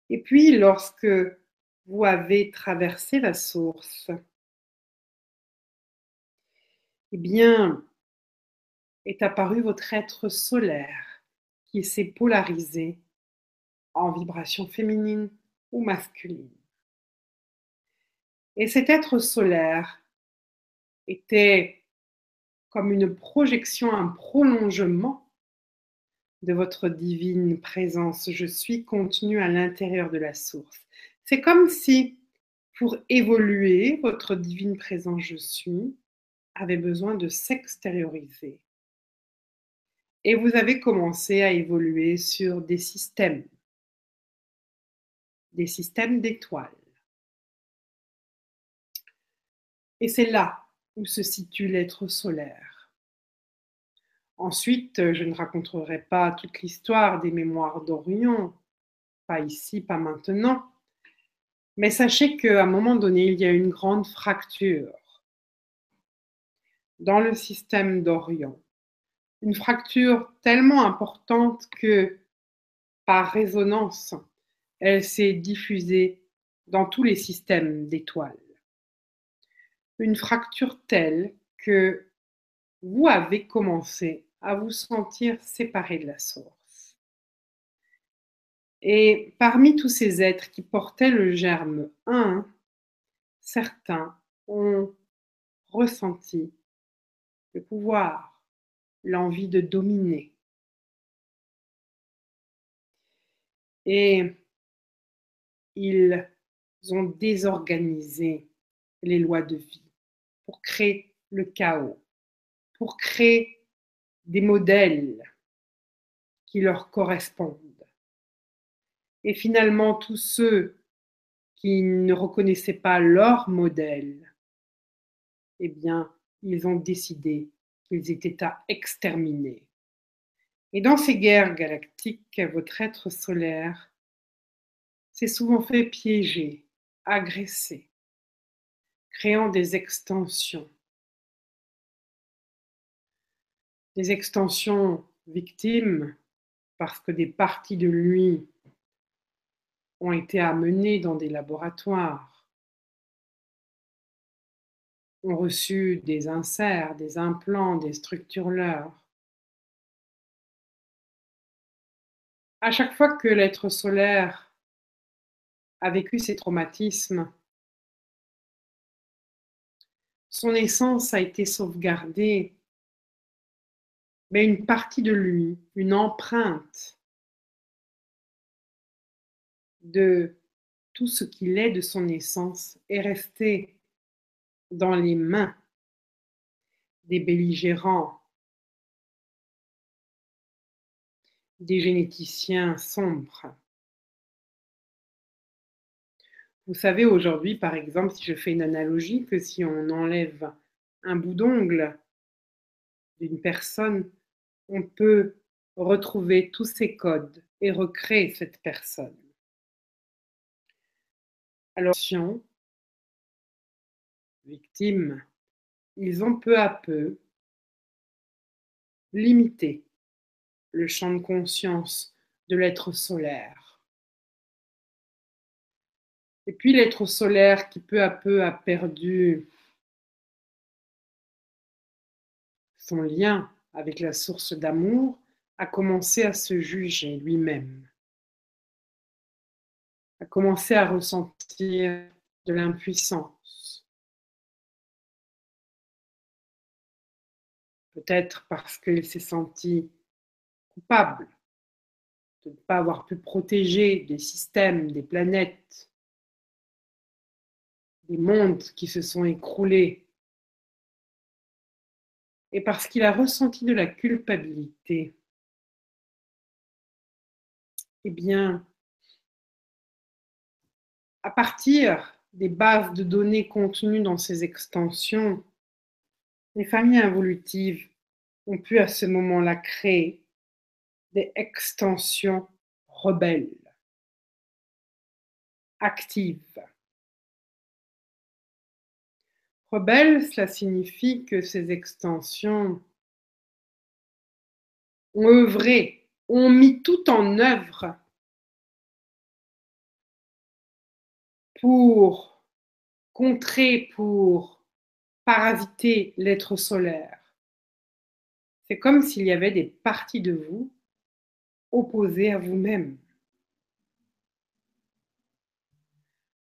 Et puis, lorsque vous avez traversé la source, eh bien, est apparu votre être solaire qui s'est polarisé en vibration féminine ou masculine. Et cet être solaire était comme une projection, un prolongement de votre divine présence. Je suis contenu à l'intérieur de la source. C'est comme si, pour évoluer, votre divine présence je suis avait besoin de s'extérioriser. Et vous avez commencé à évoluer sur des systèmes, des systèmes d'étoiles. Et c'est là où se situe l'être solaire. Ensuite, je ne raconterai pas toute l'histoire des mémoires d'Orion, pas ici, pas maintenant, mais sachez qu'à un moment donné, il y a une grande fracture dans le système d'Orion. Une fracture tellement importante que, par résonance, elle s'est diffusée dans tous les systèmes d'étoiles une fracture telle que vous avez commencé à vous sentir séparé de la source. Et parmi tous ces êtres qui portaient le germe 1, certains ont ressenti le pouvoir, l'envie de dominer. Et ils ont désorganisé les lois de vie pour créer le chaos, pour créer des modèles qui leur correspondent. Et finalement, tous ceux qui ne reconnaissaient pas leur modèle, eh bien, ils ont décidé qu'ils étaient à exterminer. Et dans ces guerres galactiques, votre être solaire s'est souvent fait piéger, agresser créant des extensions. Des extensions victimes parce que des parties de lui ont été amenées dans des laboratoires, ont reçu des inserts, des implants, des structureurs. À chaque fois que l'être solaire a vécu ces traumatismes, son essence a été sauvegardée, mais une partie de lui, une empreinte de tout ce qu'il est de son essence est restée dans les mains des belligérants, des généticiens sombres. Vous savez aujourd'hui, par exemple, si je fais une analogie, que si on enlève un bout d'ongle d'une personne, on peut retrouver tous ces codes et recréer cette personne. Alors, victimes, ils ont peu à peu limité le champ de conscience de l'être solaire. Et puis l'être solaire qui peu à peu a perdu son lien avec la source d'amour, a commencé à se juger lui-même, a commencé à ressentir de l'impuissance. Peut-être parce qu'il s'est senti coupable de ne pas avoir pu protéger des systèmes, des planètes, des mondes qui se sont écroulés. Et parce qu'il a ressenti de la culpabilité, eh bien, à partir des bases de données contenues dans ces extensions, les familles involutives ont pu à ce moment-là créer des extensions rebelles, actives. Rebelles, cela signifie que ces extensions ont œuvré, ont mis tout en œuvre pour contrer, pour parasiter l'être solaire. C'est comme s'il y avait des parties de vous opposées à vous-même.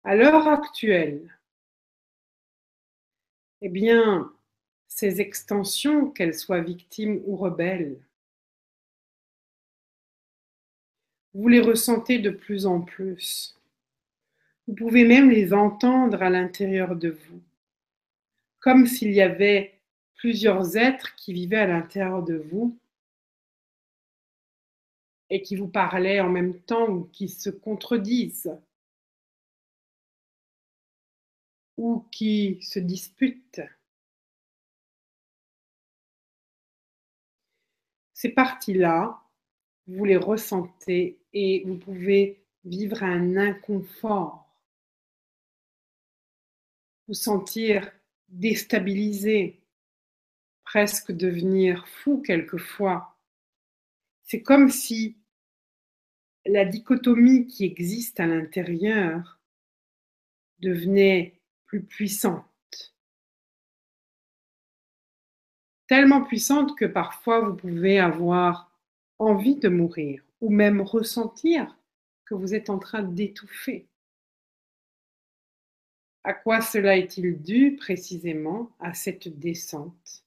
À l'heure actuelle, eh bien, ces extensions, qu'elles soient victimes ou rebelles, vous les ressentez de plus en plus. Vous pouvez même les entendre à l'intérieur de vous, comme s'il y avait plusieurs êtres qui vivaient à l'intérieur de vous et qui vous parlaient en même temps ou qui se contredisent ou qui se disputent. Ces parties-là, vous les ressentez et vous pouvez vivre un inconfort vous sentir déstabilisé, presque devenir fou quelquefois. C'est comme si la dichotomie qui existe à l'intérieur devenait plus puissante. Tellement puissante que parfois vous pouvez avoir envie de mourir ou même ressentir que vous êtes en train d'étouffer. À quoi cela est-il dû précisément à cette descente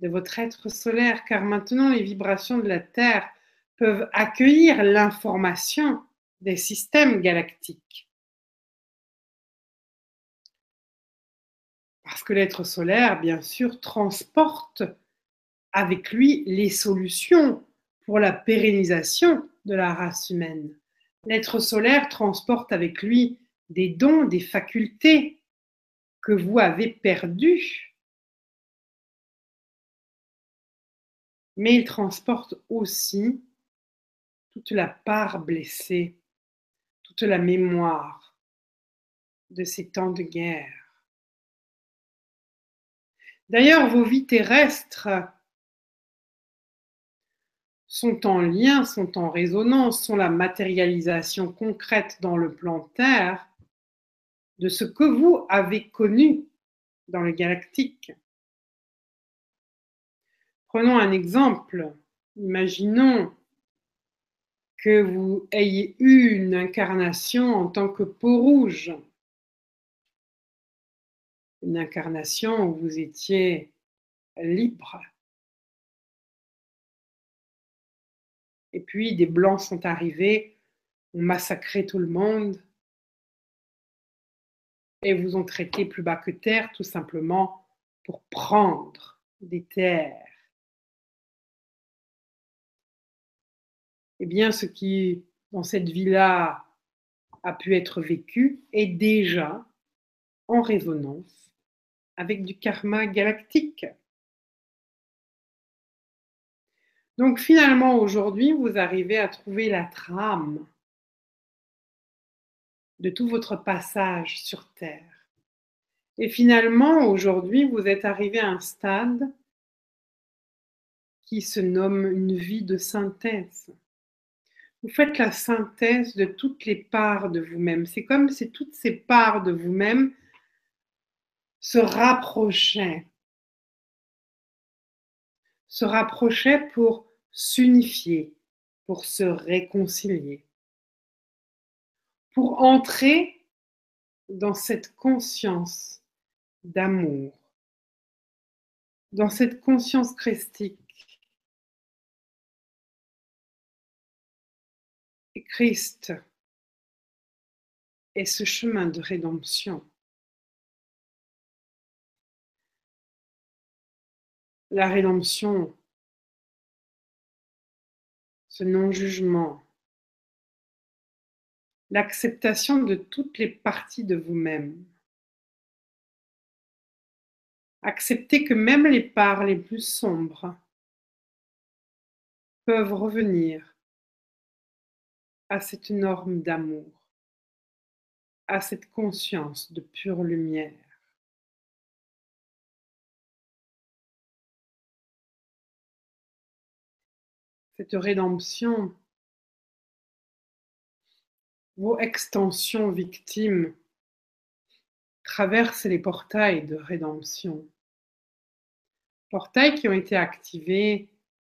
de votre être solaire? Car maintenant les vibrations de la Terre peuvent accueillir l'information des systèmes galactiques. Parce que l'être solaire, bien sûr, transporte avec lui les solutions pour la pérennisation de la race humaine. L'être solaire transporte avec lui des dons, des facultés que vous avez perdues. Mais il transporte aussi toute la part blessée, toute la mémoire de ces temps de guerre. D'ailleurs, vos vies terrestres sont en lien, sont en résonance, sont la matérialisation concrète dans le plan Terre de ce que vous avez connu dans le galactique. Prenons un exemple. Imaginons que vous ayez eu une incarnation en tant que peau rouge. Une incarnation où vous étiez libre. Et puis des blancs sont arrivés, ont massacré tout le monde, et vous ont traité plus bas que terre tout simplement pour prendre des terres. Eh bien, ce qui, dans cette vie-là, a pu être vécu est déjà en résonance avec du karma galactique. Donc finalement, aujourd'hui, vous arrivez à trouver la trame de tout votre passage sur Terre. Et finalement, aujourd'hui, vous êtes arrivé à un stade qui se nomme une vie de synthèse. Vous faites la synthèse de toutes les parts de vous-même. C'est comme si toutes ces parts de vous-même se rapprochaient se rapprochaient pour s'unifier, pour se réconcilier, pour entrer dans cette conscience d'amour, dans cette conscience christique. Et Christ est ce chemin de rédemption. La rédemption, ce non-jugement, l'acceptation de toutes les parties de vous-même. Accepter que même les parts les plus sombres peuvent revenir à cette norme d'amour, à cette conscience de pure lumière. Cette rédemption vos extensions victimes traversent les portails de rédemption. Portails qui ont été activés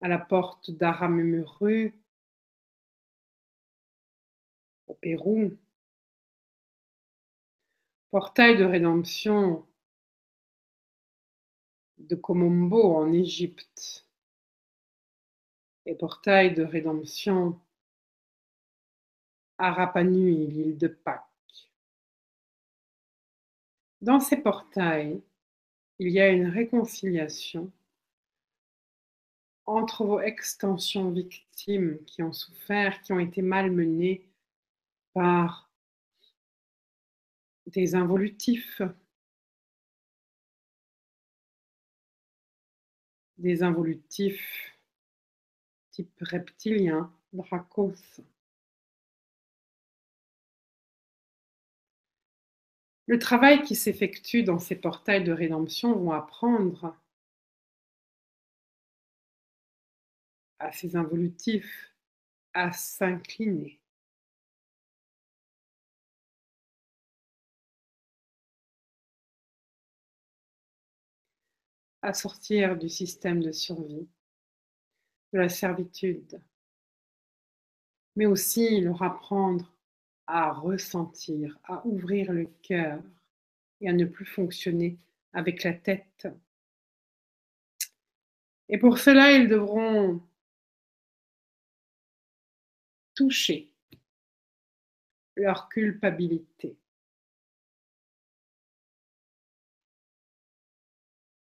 à la porte d'Aramumuru, au Pérou. Portail de rédemption de Komombo en Égypte. Et portail de rédemption à Rapa Nui, l'île de Pâques. Dans ces portails, il y a une réconciliation entre vos extensions victimes qui ont souffert, qui ont été malmenées par des involutifs, des involutifs type reptilien, dracos, Le travail qui s'effectue dans ces portails de rédemption vont apprendre à ces involutifs à s'incliner. à sortir du système de survie, de la servitude, mais aussi leur apprendre à ressentir, à ouvrir le cœur et à ne plus fonctionner avec la tête. Et pour cela, ils devront toucher leur culpabilité.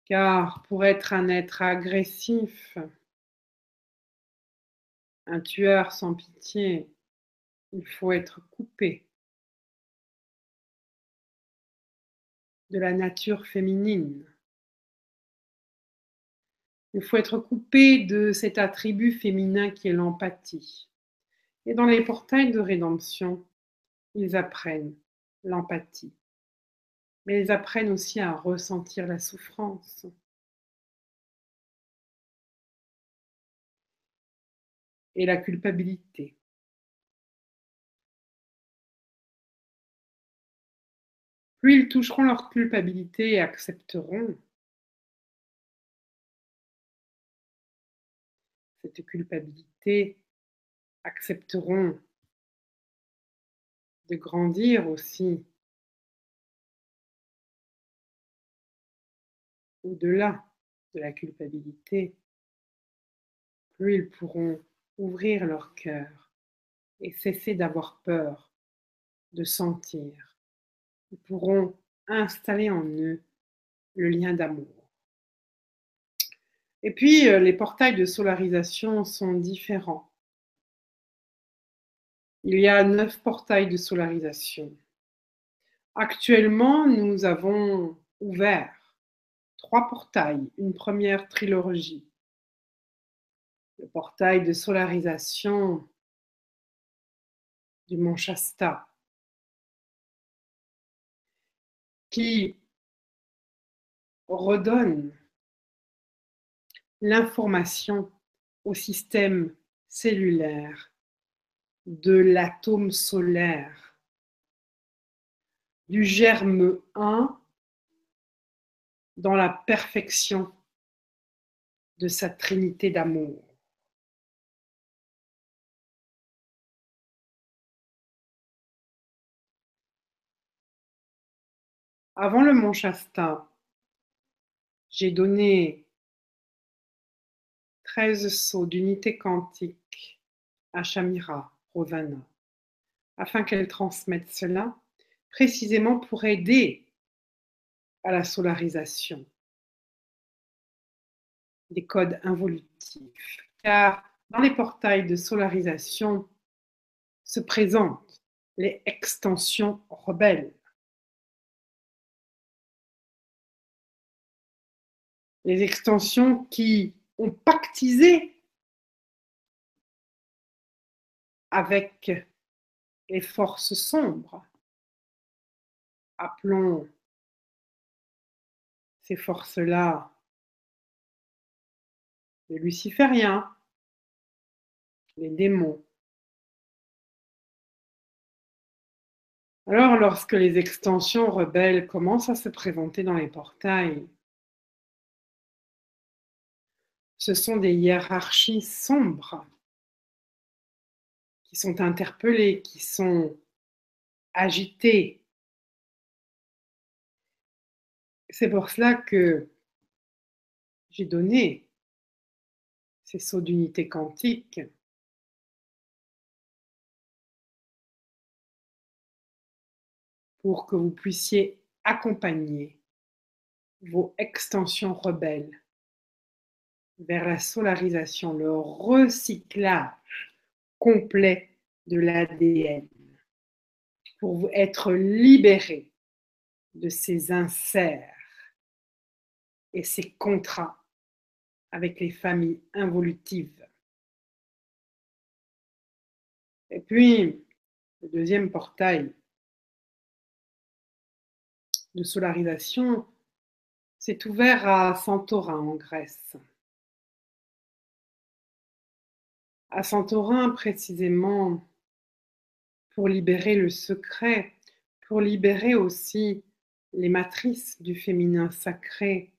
Car pour être un être agressif, un tueur sans pitié, il faut être coupé de la nature féminine. Il faut être coupé de cet attribut féminin qui est l'empathie. Et dans les portails de rédemption, ils apprennent l'empathie. Mais ils apprennent aussi à ressentir la souffrance. Et la culpabilité. Plus ils toucheront leur culpabilité et accepteront cette culpabilité, accepteront de grandir aussi. Au-delà de la culpabilité, plus ils pourront ouvrir leur cœur et cesser d'avoir peur de sentir pourront installer en eux le lien d'amour. Et puis, euh, les portails de solarisation sont différents. Il y a neuf portails de solarisation. Actuellement, nous avons ouvert trois portails, une première trilogie. Le portail de solarisation du mont Shasta, qui redonne l'information au système cellulaire de l'atome solaire, du germe 1 dans la perfection de sa trinité d'amour. Avant le mont Shasta, j'ai donné 13 sauts d'unité quantique à Shamira, Rosanna, afin qu'elle transmette cela précisément pour aider à la solarisation des codes involutifs. Car dans les portails de solarisation se présentent les extensions rebelles. Les extensions qui ont pactisé avec les forces sombres. Appelons ces forces-là les lucifériens, les démons. Alors, lorsque les extensions rebelles commencent à se présenter dans les portails, ce sont des hiérarchies sombres qui sont interpellées, qui sont agitées. C'est pour cela que j'ai donné ces sauts d'unité quantique pour que vous puissiez accompagner vos extensions rebelles vers la solarisation, le recyclage complet de l'ADN, pour être libéré de ces inserts et ces contrats avec les familles involutives. Et puis, le deuxième portail de solarisation s'est ouvert à Santorin en Grèce. À Santorin précisément pour libérer le secret, pour libérer aussi les matrices du féminin sacré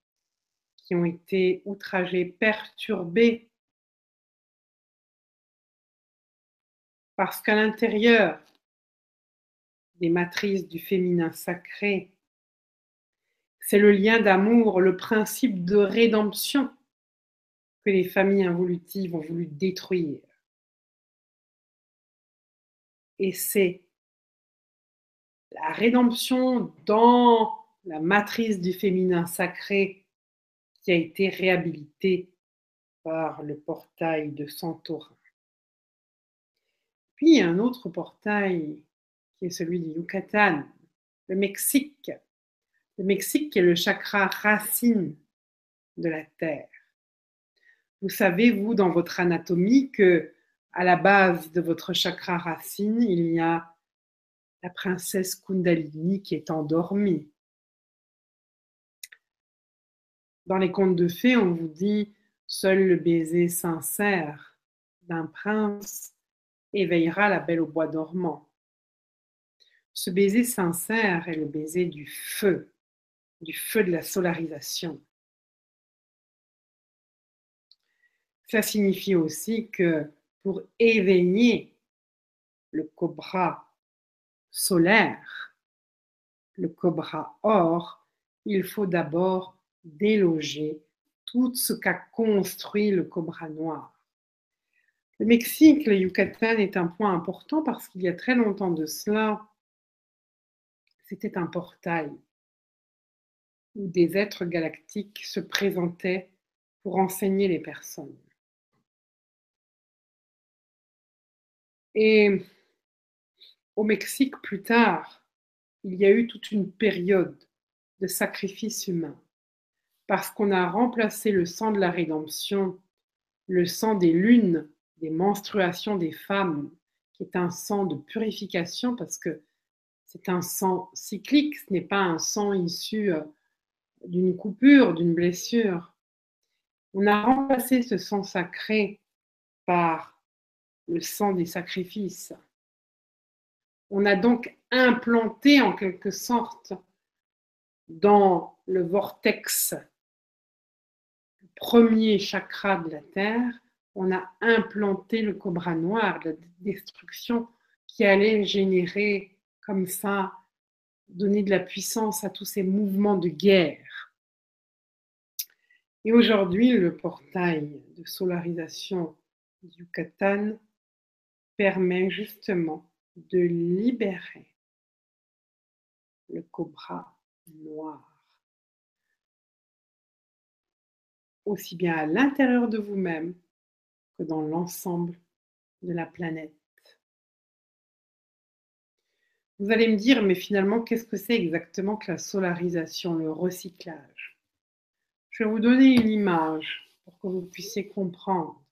qui ont été outragées, perturbées, parce qu'à l'intérieur des matrices du féminin sacré, c'est le lien d'amour, le principe de rédemption que les familles involutives ont voulu détruire. Et c'est la rédemption dans la matrice du féminin sacré qui a été réhabilité par le portail de Santorin. Puis il y a un autre portail qui est celui du Yucatan, le Mexique. Le Mexique qui est le chakra racine de la Terre. Vous savez, vous, dans votre anatomie, que à la base de votre chakra racine, il y a la princesse Kundalini qui est endormie. Dans les contes de fées, on vous dit seul le baiser sincère d'un prince éveillera la belle au bois dormant. Ce baiser sincère est le baiser du feu, du feu de la solarisation. Ça signifie aussi que pour éveiller le cobra solaire, le cobra or, il faut d'abord déloger tout ce qu'a construit le cobra noir. Le Mexique, le Yucatan est un point important parce qu'il y a très longtemps de cela, c'était un portail où des êtres galactiques se présentaient pour enseigner les personnes. Et au Mexique, plus tard, il y a eu toute une période de sacrifice humain parce qu'on a remplacé le sang de la rédemption, le sang des lunes, des menstruations des femmes, qui est un sang de purification parce que c'est un sang cyclique, ce n'est pas un sang issu euh, d'une coupure, d'une blessure. On a remplacé ce sang sacré par le sang des sacrifices. On a donc implanté en quelque sorte dans le vortex premier chakra de la Terre, on a implanté le cobra noir, la destruction qui allait générer comme ça, donner de la puissance à tous ces mouvements de guerre. Et aujourd'hui, le portail de solarisation du Yucatan permet justement de libérer le cobra noir. Aussi bien à l'intérieur de vous-même que dans l'ensemble de la planète. Vous allez me dire, mais finalement, qu'est-ce que c'est exactement que la solarisation, le recyclage? Je vais vous donner une image pour que vous puissiez comprendre.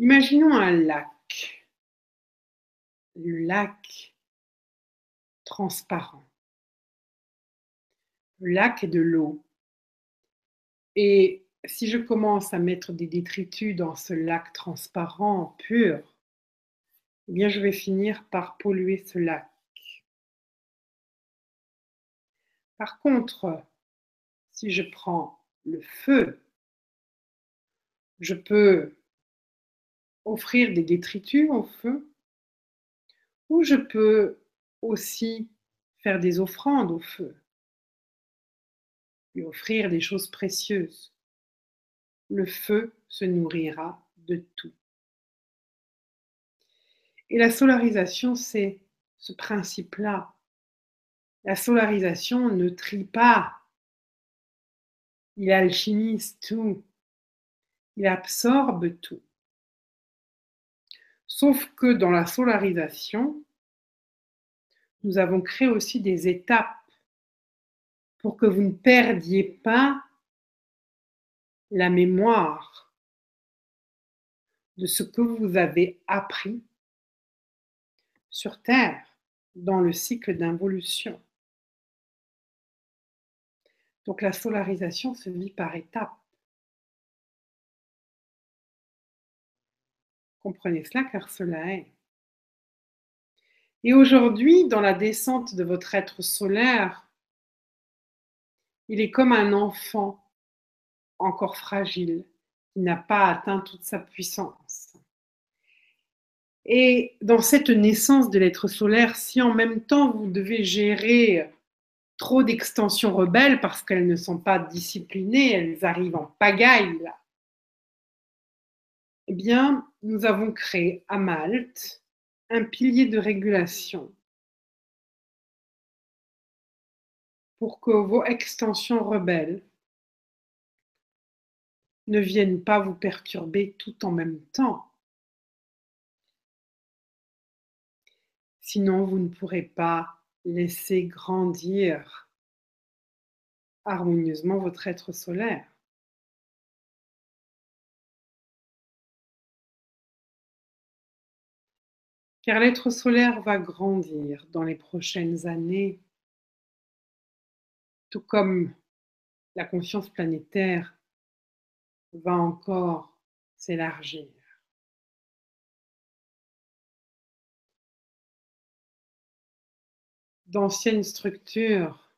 Imaginons un lac. Le lac transparent. Le lac est de l'eau. Et si je commence à mettre des détritus dans ce lac transparent, pur, eh bien je vais finir par polluer ce lac. Par contre, si je prends le feu, je peux offrir des détritus au feu, ou je peux aussi faire des offrandes au feu, lui offrir des choses précieuses. Le feu se nourrira de tout. Et la solarisation, c'est ce principe-là. La solarisation ne trie pas. Il alchimise tout. Il absorbe tout. Sauf que dans la solarisation, nous avons créé aussi des étapes pour que vous ne perdiez pas la mémoire de ce que vous avez appris sur Terre dans le cycle d'involution. Donc la solarisation se vit par étapes. Comprenez cela car cela est. Et aujourd'hui, dans la descente de votre être solaire, il est comme un enfant encore fragile, qui n'a pas atteint toute sa puissance. Et dans cette naissance de l'être solaire, si en même temps vous devez gérer trop d'extensions rebelles parce qu'elles ne sont pas disciplinées, elles arrivent en pagaille, eh bien, nous avons créé à Malte un pilier de régulation pour que vos extensions rebelles ne viennent pas vous perturber tout en même temps. Sinon, vous ne pourrez pas laisser grandir harmonieusement votre être solaire. Car l'être solaire va grandir dans les prochaines années, tout comme la conscience planétaire va encore s'élargir. D'anciennes structures,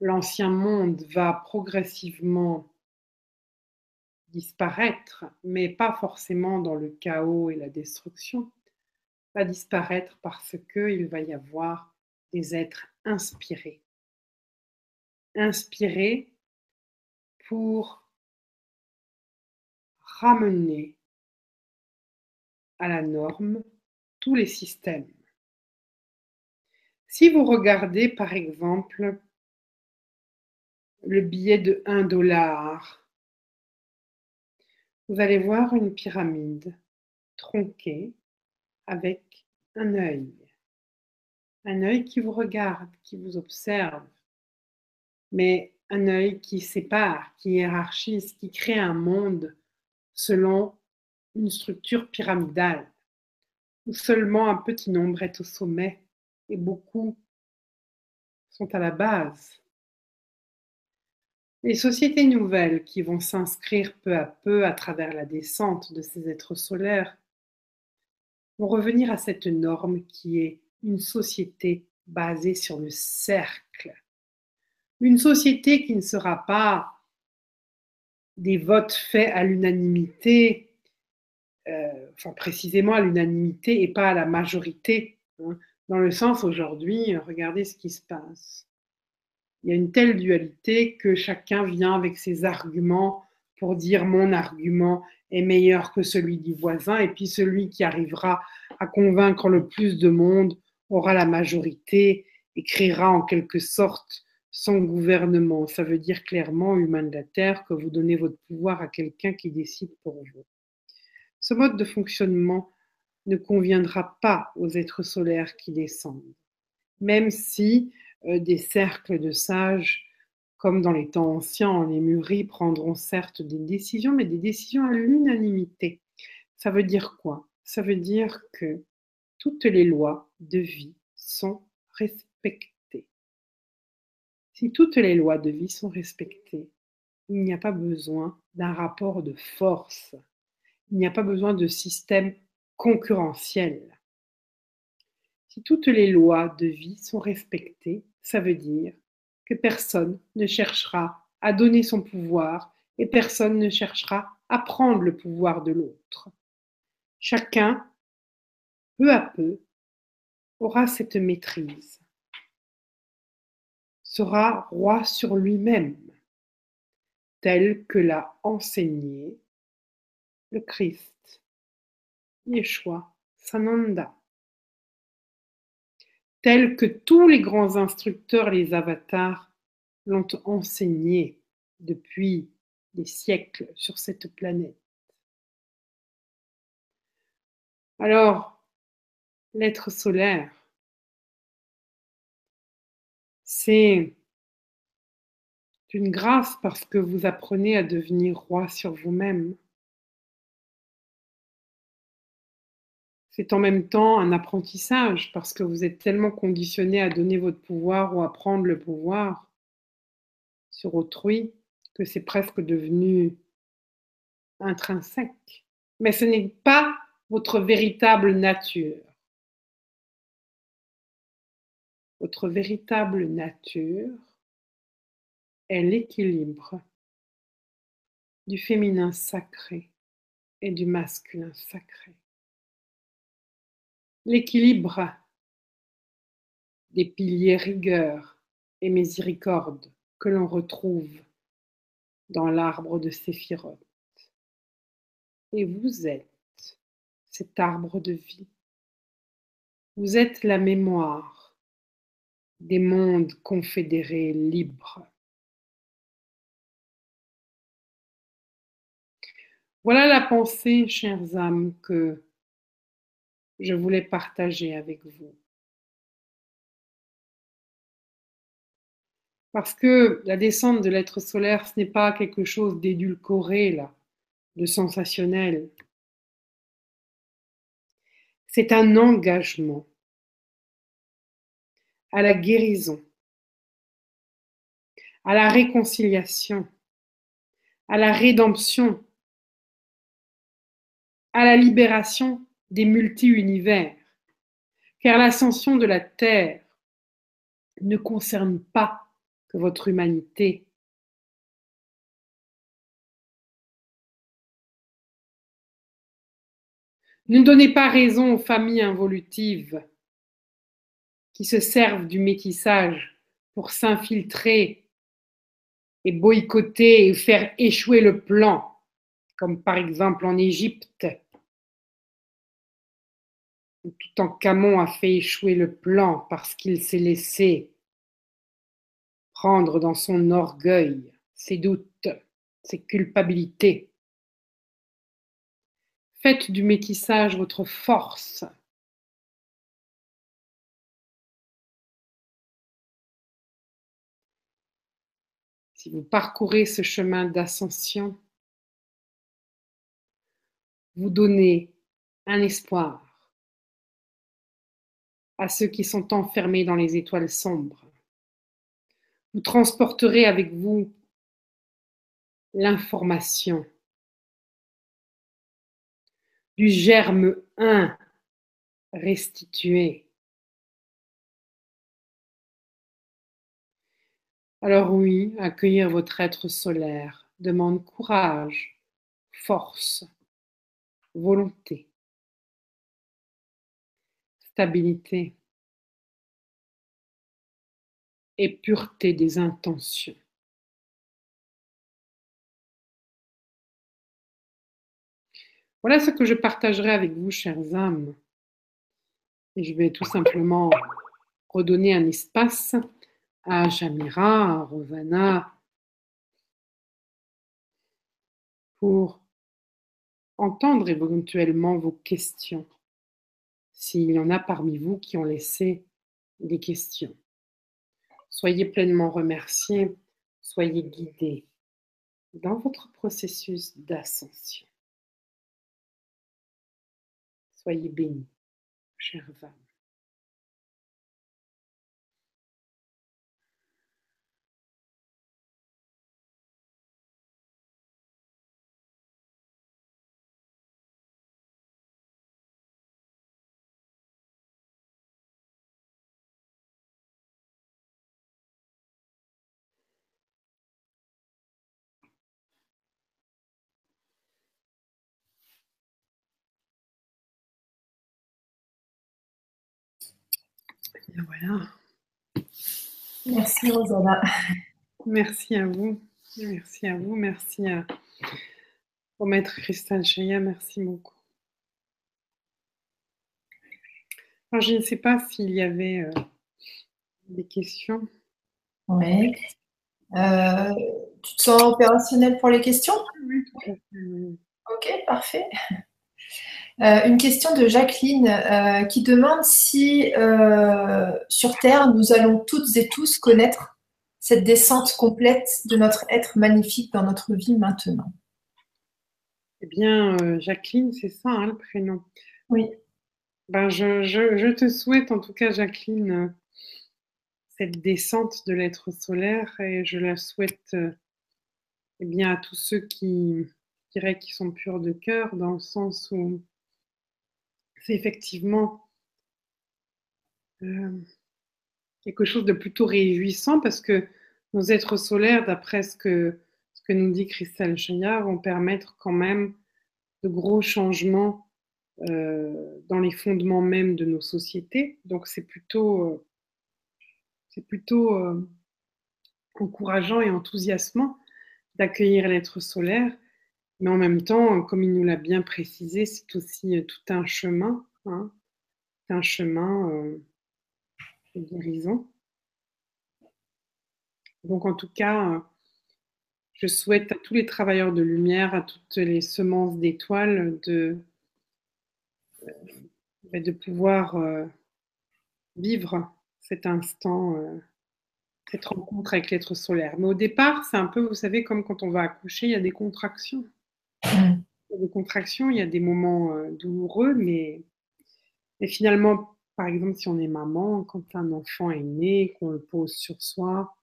l'ancien monde va progressivement disparaître, mais pas forcément dans le chaos et la destruction, va disparaître parce qu'il va y avoir des êtres inspirés. Inspirés pour ramener à la norme tous les systèmes. Si vous regardez par exemple le billet de 1 dollar vous allez voir une pyramide tronquée avec un œil. Un œil qui vous regarde, qui vous observe, mais un œil qui sépare, qui hiérarchise, qui crée un monde selon une structure pyramidale, où seulement un petit nombre est au sommet et beaucoup sont à la base. Les sociétés nouvelles qui vont s'inscrire peu à peu à travers la descente de ces êtres solaires vont revenir à cette norme qui est une société basée sur le cercle Une société qui ne sera pas des votes faits à l'unanimité, euh, enfin précisément à l'unanimité et pas à la majorité, hein. dans le sens aujourd'hui, regardez ce qui se passe. Il y a une telle dualité que chacun vient avec ses arguments pour dire mon argument est meilleur que celui du voisin, et puis celui qui arrivera à convaincre le plus de monde aura la majorité et créera en quelque sorte son gouvernement. Ça veut dire clairement, humain de la Terre, que vous donnez votre pouvoir à quelqu'un qui décide pour vous. Ce mode de fonctionnement ne conviendra pas aux êtres solaires qui descendent, même si des cercles de sages, comme dans les temps anciens, les mûris prendront certes des décisions, mais des décisions à l'unanimité. Ça veut dire quoi? Ça veut dire que toutes les lois de vie sont respectées. Si toutes les lois de vie sont respectées, il n'y a pas besoin d'un rapport de force, il n'y a pas besoin de système concurrentiel. Si toutes les lois de vie sont respectées, ça veut dire que personne ne cherchera à donner son pouvoir et personne ne cherchera à prendre le pouvoir de l'autre. Chacun, peu à peu, aura cette maîtrise, sera roi sur lui-même, tel que l'a enseigné le Christ, Yeshua Sananda tel que tous les grands instructeurs, les avatars, l'ont enseigné depuis des siècles sur cette planète. Alors, l'être solaire, c'est une grâce parce que vous apprenez à devenir roi sur vous-même. C'est en même temps un apprentissage parce que vous êtes tellement conditionné à donner votre pouvoir ou à prendre le pouvoir sur autrui que c'est presque devenu intrinsèque. Mais ce n'est pas votre véritable nature. Votre véritable nature est l'équilibre du féminin sacré et du masculin sacré l'équilibre des piliers rigueur et miséricorde que l'on retrouve dans l'arbre de Séphiroth. Et vous êtes cet arbre de vie. Vous êtes la mémoire des mondes confédérés libres. Voilà la pensée, chères âmes, que je voulais partager avec vous. Parce que la descente de l'être solaire, ce n'est pas quelque chose d'édulcoré, là, de sensationnel. C'est un engagement à la guérison, à la réconciliation, à la rédemption, à la libération des multi-univers, car l'ascension de la Terre ne concerne pas que votre humanité. Ne donnez pas raison aux familles involutives qui se servent du métissage pour s'infiltrer et boycotter et faire échouer le plan, comme par exemple en Égypte tout en Camon a fait échouer le plan parce qu'il s'est laissé prendre dans son orgueil, ses doutes, ses culpabilités. Faites du métissage votre force. Si vous parcourez ce chemin d'ascension, vous donnez un espoir à ceux qui sont enfermés dans les étoiles sombres. Vous transporterez avec vous l'information du germe 1 restitué. Alors oui, accueillir votre être solaire demande courage, force, volonté, et pureté des intentions. Voilà ce que je partagerai avec vous, chères âmes. Je vais tout simplement redonner un espace à Jamira, à Rovana, pour entendre éventuellement vos questions, s'il y en a parmi vous qui ont laissé des questions. Soyez pleinement remerciés, soyez guidés dans votre processus d'ascension. Soyez bénis, chères âmes. Voilà. Merci Rosanna. Merci à vous. Merci à vous. Merci à, au maître Christelle Cheya. Merci beaucoup. Alors, je ne sais pas s'il y avait euh, des questions. Oui. Euh, tu te sens opérationnel pour les questions? Oui, tout à fait. Ok, parfait. Euh, une question de Jacqueline euh, qui demande si euh, sur Terre, nous allons toutes et tous connaître cette descente complète de notre être magnifique dans notre vie maintenant. Eh bien, Jacqueline, c'est ça hein, le prénom. Oui. Ben, je, je, te souhaite en tout cas, Jacqueline, cette descente de l'être solaire et je la souhaite eh bien, à tous ceux qui, qui sont purs de cœur, dans le sens où c'est effectivement euh, quelque chose de plutôt réjouissant parce que nos êtres solaires, d'après ce que, nous dit Christelle Chayard, vont permettre quand même de gros changements euh, dans les fondements même de nos sociétés. Donc c'est plutôt, euh, c'est plutôt encourageant et enthousiasmant d'accueillir l'être solaire mais en même temps, comme il nous l'a bien précisé, c'est aussi euh, tout un chemin, hein, un chemin euh, guérison. Donc en tout cas, euh, je souhaite à tous les travailleurs de lumière, à toutes les semences d'étoiles, de, bah, de pouvoir vivre cet instant, cette rencontre avec l'être solaire. Mais au départ, c'est un peu, vous savez, comme quand on va accoucher, il y a des contractions. A des contractions, il y a des moments euh, douloureux, mais, finalement, par exemple, si on est maman, quand un enfant est né, qu'on le pose sur soi,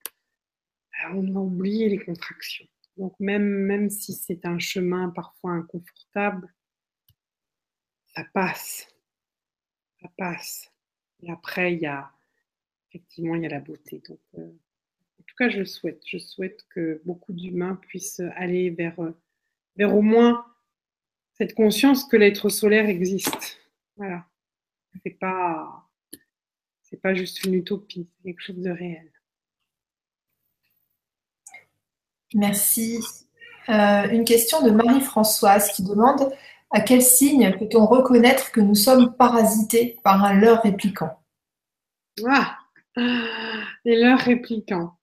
on va oublier les contractions. Donc même, même si c'est un chemin parfois inconfortable, ça passe. Ça passe. Et après, il y a effectivement il y a la beauté. Donc, euh, en tout cas, je le souhaite. Je souhaite que beaucoup d'humains puissent aller vers euh, vers au moins cette conscience que l'être solaire existe. Voilà. C'est pas, c'est pas juste une utopie, c'est quelque chose de réel. Merci. Euh, une question de Marie-Françoise qui demande à quel signe peut-on reconnaître que nous sommes parasités par un leurre répliquant? Ah, les leurres réplicants.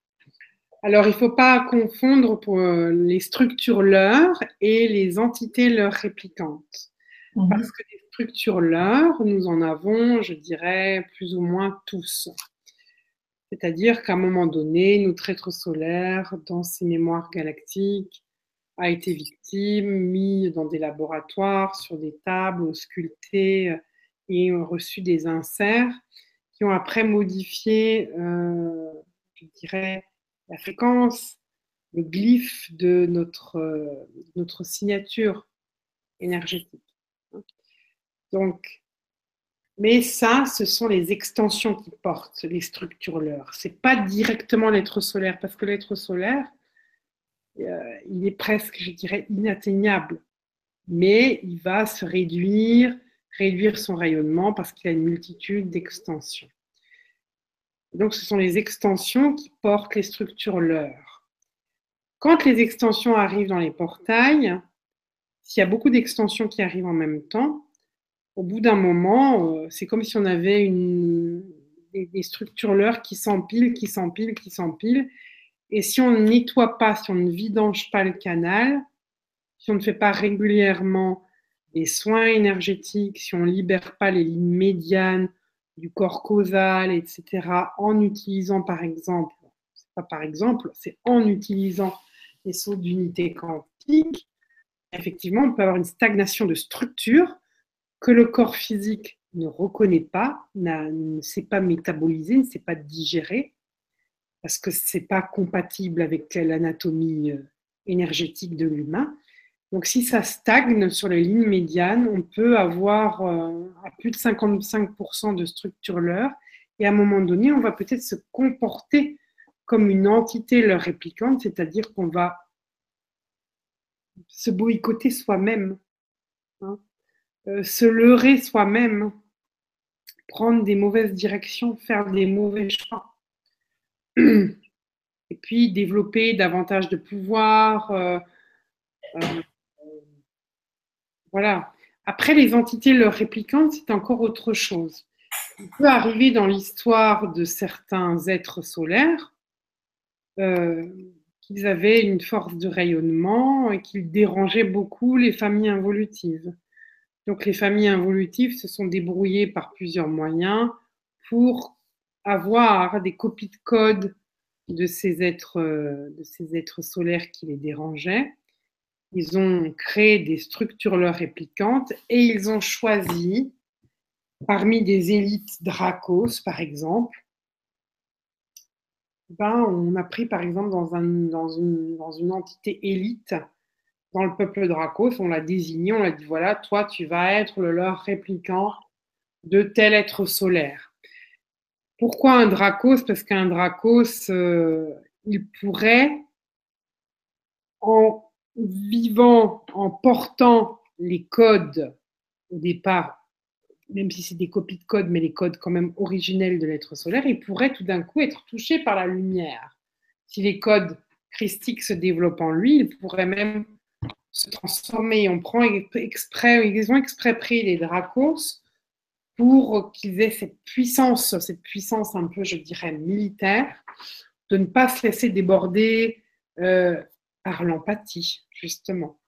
Alors, il ne faut pas confondre pour euh, les structures leurres et les entités leurres réplicantes. Mhm. Parce que les structures leurres, nous en avons, je dirais, plus ou moins tous. C'est-à-dire qu'à un moment donné, notre être solaire, dans ses mémoires galactiques, a été victime, mis dans des laboratoires, sur des tables, sculpté euh, et reçu des inserts qui ont après modifié, euh, je dirais, fréquence, le glyphe de notre, euh, notre signature énergétique. Donc, Mais ça, ce sont les extensions qui portent les structures leurs. Ce n'est pas directement l'être solaire, parce que l'être solaire, euh, il est presque, je dirais, inatteignable. Mais il va se réduire, réduire son rayonnement parce qu'il a une multitude d'extensions. Donc, ce sont les extensions qui portent les structures leurs. Quand les extensions arrivent dans les portails, s'il y a beaucoup d'extensions qui arrivent en même temps, au bout d'un moment, euh, c'est comme si on avait des, structures leurs qui s'empilent, qui s'empilent, qui s'empilent, et si on ne nettoie pas, si on ne vidange pas le canal, si on ne fait pas régulièrement des soins énergétiques, si on ne libère pas les lignes médianes du corps causal, etc., en utilisant par exemple, c'est pas par exemple, c'est en utilisant les sauts d'unité quantique, effectivement, on peut avoir une stagnation de structure que le corps physique ne reconnaît pas, ne sait pas métaboliser, ne sait pas digérer, parce que ce n'est pas compatible avec l'anatomie euh, énergétique de l'humain. Donc si ça stagne sur les lignes médianes, on peut avoir euh, à plus de 55% de structure leur, et à un moment donné, on va peut-être se comporter comme une entité leur réplicante, c'est-à-dire qu'on va se boycotter soi-même, hein, euh, se leurrer soi-même, prendre des mauvaises directions, faire des mauvais choix. et puis développer davantage de pouvoir. Euh, voilà. Après, les entités leur réplicantes, c'est encore autre chose. Il peut arriver dans l'histoire de certains êtres solaires euh, qu'ils avaient une force de rayonnement et qu'ils dérangeaient beaucoup les familles involutives. Donc les familles involutives se sont débrouillées par plusieurs moyens pour avoir des copies de code de ces êtres, euh, de ces êtres solaires qui les dérangeaient. Ils ont créé des structures leur réplicantes et ils ont choisi, parmi des élites Dracos par exemple, ben, on a pris par exemple dans, un, dans, une, dans une entité élite dans le peuple Dracos, on l'a désigné, on l'a dit voilà, toi tu vas être le leur réplicant de tel être solaire. Pourquoi un Dracos? Parce qu'un Dracos, euh, il pourrait, en vivant, en portant les codes au départ, même si c'est des copies de codes, mais les codes quand même originels de l'être solaire, il pourrait tout d'un coup être touché par la lumière. Si les codes christiques se développent en lui, il pourrait même se transformer. On prend exprès, ils ont exprès pris les Dracos pour qu'ils aient cette puissance, cette puissance un peu, je dirais, militaire, de ne pas se laisser déborder euh, par l'empathie, justement.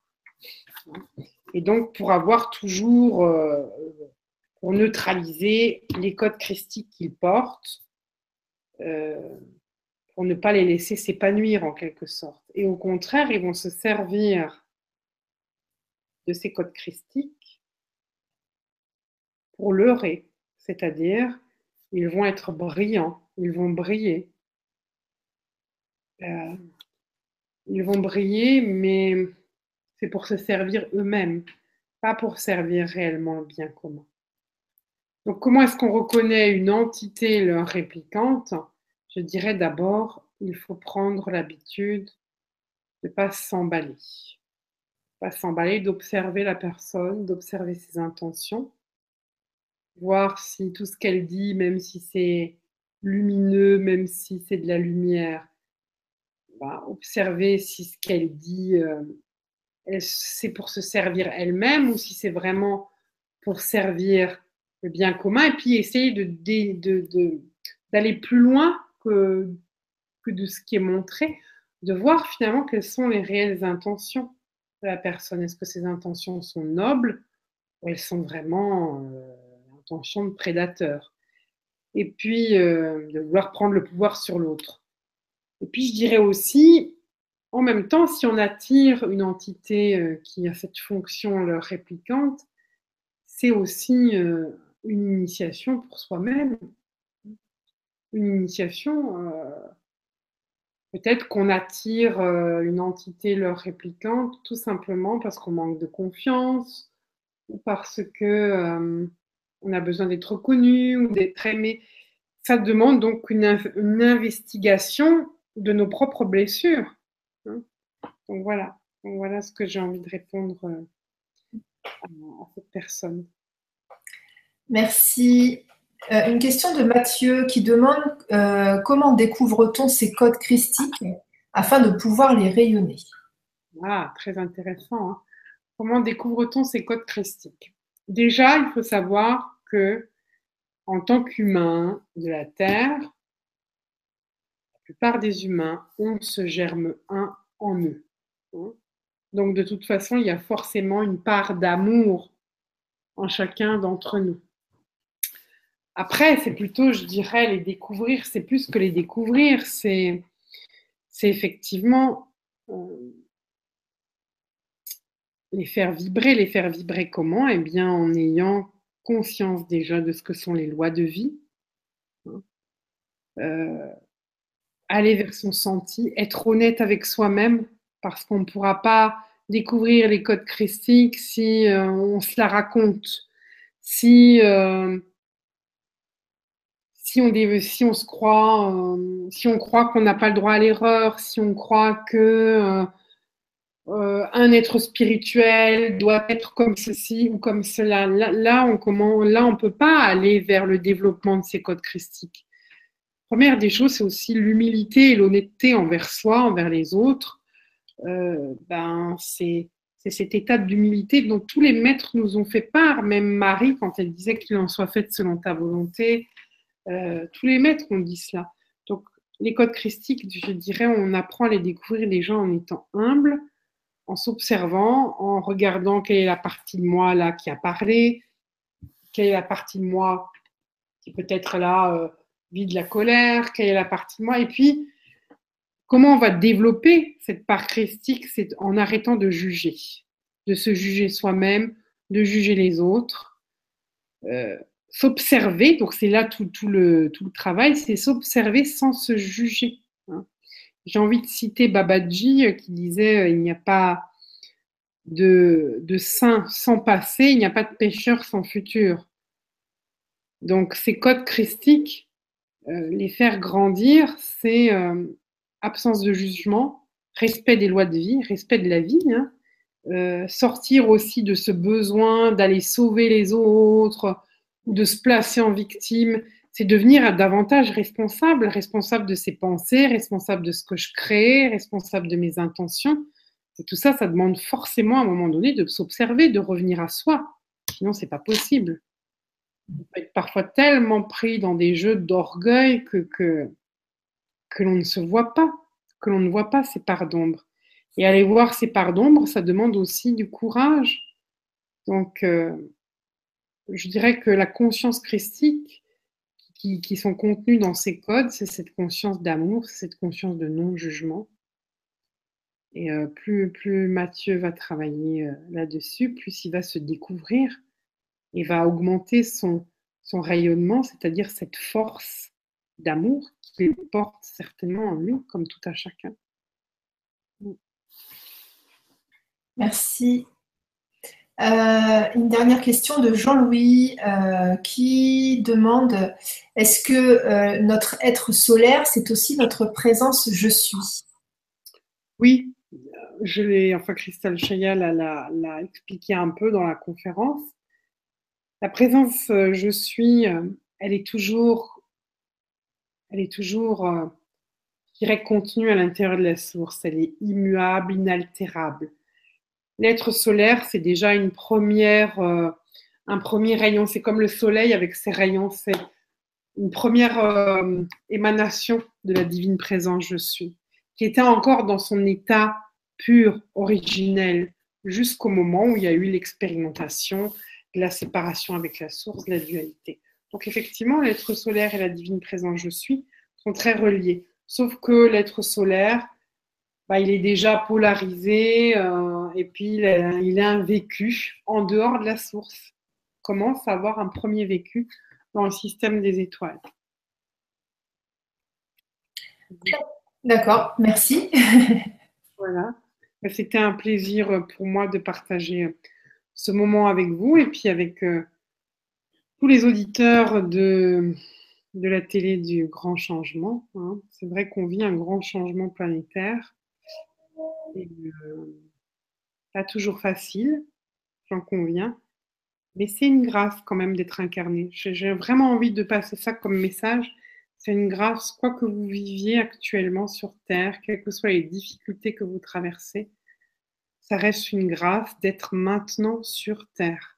Et donc, pour avoir toujours, euh, pour neutraliser les codes christiques qu'ils portent, euh, pour ne pas les laisser s'épanouir en quelque sorte. Et au contraire, ils vont se servir de ces codes christiques pour leurrer, c'est-à-dire ils vont être brillants, ils vont briller. Euh, ils vont briller, mais c'est pour se servir eux-mêmes, pas pour servir réellement le bien commun. Donc comment est-ce qu'on reconnaît une entité leur réplicante? Je dirais d'abord, il faut prendre l'habitude de ne pas s'emballer. Pas s'emballer, d'observer la personne, d'observer ses intentions voir si tout ce qu'elle dit, même si c'est lumineux, même si c'est de la lumière, observer si ce qu'elle dit, euh, c'est pour se servir elle-même ou si c'est vraiment pour servir le bien commun, et puis essayer d'aller plus loin que, de ce qui est montré, de voir finalement quelles sont les réelles intentions de la personne. Est-ce que ces intentions sont nobles ou elles sont vraiment... Euh, intention de prédateur? Et puis, euh, de vouloir prendre le pouvoir sur l'autre. Et puis, je dirais aussi, en même temps, si on attire une entité euh, qui a cette fonction leur réplicante, c'est aussi euh, une initiation pour soi-même. Une initiation, peut-être qu'on attire une entité leur réplicante tout simplement parce qu'on manque de confiance ou parce que on a besoin d'être reconnu ou d'être aimé. Ça demande donc une, investigation de nos propres blessures. Hein. Donc voilà, voilà ce que j'ai envie de répondre euh, à, cette personne. Merci. Euh, une question de Mathieu qui demande euh, comment découvre-t-on ces codes christiques afin de pouvoir les rayonner? Ah, très intéressant. Hein. Comment découvre-t-on ces codes christiques? Déjà, il faut savoir que en tant qu'humain de la Terre, plupart des humains ont ce germe 1 en eux. Hein. Donc de toute façon, il y a forcément une part d'amour en chacun d'entre nous. Après, c'est plutôt, je dirais, les découvrir, c'est plus que les découvrir, c'est effectivement euh, les faire vibrer. Les faire vibrer comment? Eh bien, en ayant conscience déjà de ce que sont les lois de vie, hein. euh, aller vers son senti, être honnête avec soi-même, parce qu'on ne pourra pas découvrir les codes christiques si euh, on se la raconte, si, euh, si, on, se croit, si on croit qu'on n'a pas le droit à l'erreur, si on croit que euh, un être spirituel doit être comme ceci ou comme cela. Là, on on peut pas aller vers le développement de ces codes christiques. Première des choses, c'est aussi l'humilité et l'honnêteté envers soi, envers les autres. Euh, ben, c'est cet état d'humilité dont tous les maîtres nous ont fait part, même Marie, quand elle disait qu'il en soit fait selon ta volonté. Euh, tous les maîtres ont dit cela. Donc, les codes christiques, je dirais, on apprend à les découvrir les gens en étant humble, en s'observant, en regardant quelle est la partie de moi là qui a parlé, quelle est la partie de moi qui peut être là euh, vide de la colère, quelle est la partie de moi, et puis comment on va développer cette part christique, c'est en arrêtant de juger, de se juger soi-même, de juger les autres, euh, s'observer, donc c'est là tout, le, tout le travail, c'est s'observer sans se juger. Hein. J'ai envie de citer Babaji euh, qui disait euh, il n'y a pas de, de saint sans passé, il n'y a pas de pécheur sans futur. Donc ces codes christiques, les faire grandir, c'est absence de jugement, respect des lois de vie, respect de la vie, hein. sortir aussi de ce besoin d'aller sauver les autres ou de se placer en victime c'est devenir davantage responsable, responsable de ses pensées, responsable de ce que je crée, responsable de mes intentions. Et tout ça, ça demande forcément à un moment donné de s'observer, de revenir à soi. Sinon, c'est pas possible. Parfois tellement pris dans des jeux d'orgueil que, l'on ne se voit pas, que l'on ne voit pas ces parts d'ombre. Et aller voir ces parts d'ombre, ça demande aussi du courage. Donc, euh, je dirais que la conscience christique, qui, sont contenus dans ces codes, c'est cette conscience d'amour, cette conscience de non-jugement. Et euh, plus, plus Mathieu va travailler euh, là-dessus, plus il va se découvrir et va augmenter son, son rayonnement, c'est-à-dire cette force d'amour qu'il porte certainement en lui, comme tout à chacun. Merci. Euh, une dernière question de Jean-Louis euh, qui demande est-ce que euh, notre être solaire, c'est aussi notre présence je suis? Oui, je l'ai, enfin Christelle Chayal l'a expliqué un peu dans la conférence. La présence je suis, elle est toujours, elle est toujours, je dirais, contenue à l'intérieur de la source. Elle est immuable, inaltérable L'être solaire, c'est déjà une première, euh, un premier rayon. C'est comme le soleil avec ses rayons. C'est une première euh, émanation de la divine présence je suis, qui était encore dans son état pur, originel, jusqu'au moment où il y a eu l'expérimentation la séparation avec la source, la dualité. Donc effectivement, l'être solaire et la divine présence je suis sont très reliés. Sauf que l'être solaire, bah, il est déjà polarisé euh, et puis il a, un vécu en dehors de la source. Commence à avoir un premier vécu dans le système des étoiles. D'accord, merci. voilà. C'était un plaisir pour moi de partager ce moment avec vous et puis avec, euh, tous les auditeurs de, de la télé du grand changement. Hein. C'est vrai qu'on vit un grand changement planétaire. Et, euh, pas toujours facile, j'en conviens. Mais c'est une grâce quand même d'être incarné. J'ai vraiment envie de passer ça comme message. C'est une grâce, quoi que vous viviez actuellement sur Terre, quelles que soient les difficultés que vous traversez, ça reste une grâce d'être maintenant sur Terre.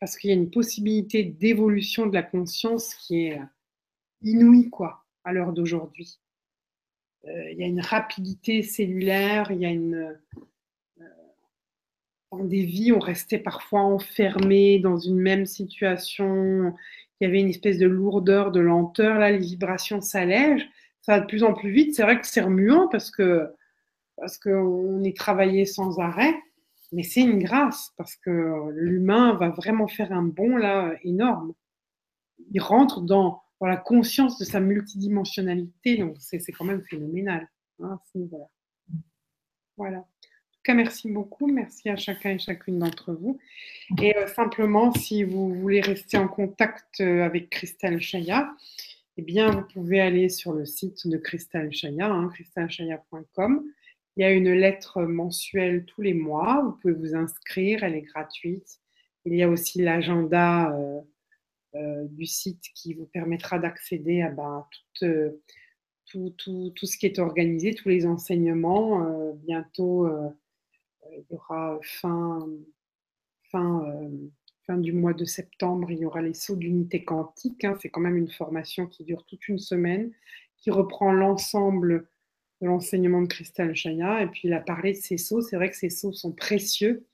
Parce qu'il y a une possibilité d'évolution de la conscience qui est inouïe, quoi, à l'heure d'aujourd'hui. Euh, il y a une rapidité cellulaire, il y a une. Euh, dans des vies, on restait parfois enfermé dans une même situation. Il y avait une espèce de lourdeur, de lenteur. Là, les vibrations s'allègent. Ça va de plus en plus vite. C'est vrai que c'est remuant parce que parce qu'on est travaillé sans arrêt, mais c'est une grâce parce que l'humain va vraiment faire un bond là énorme. Il rentre dans la conscience de sa multidimensionnalité. Donc, c'est quand même phénoménal. Hein, voilà. voilà. En tout cas, merci beaucoup. Merci à chacun et chacune d'entre vous. Et euh, simplement, si vous voulez rester en contact euh, avec Christelle Chaya, eh bien, vous pouvez aller sur le site de Christelle Chaya, hein. Il y a une lettre mensuelle tous les mois. Vous pouvez vous inscrire, elle est gratuite. Il y a aussi l'agenda. Euh, euh, du site qui vous permettra d'accéder à ben, euh, tout, ce qui est organisé, tous les enseignements. Bientôt, il y aura fin, fin, fin du mois de septembre, il y aura les sauts d'unité quantique. Hein. C'est quand même une formation qui dure toute une semaine, qui reprend l'ensemble de l'enseignement de Christelle Chaya. Et puis, il a parlé de ces sauts. C'est vrai que ces sauts sont précieux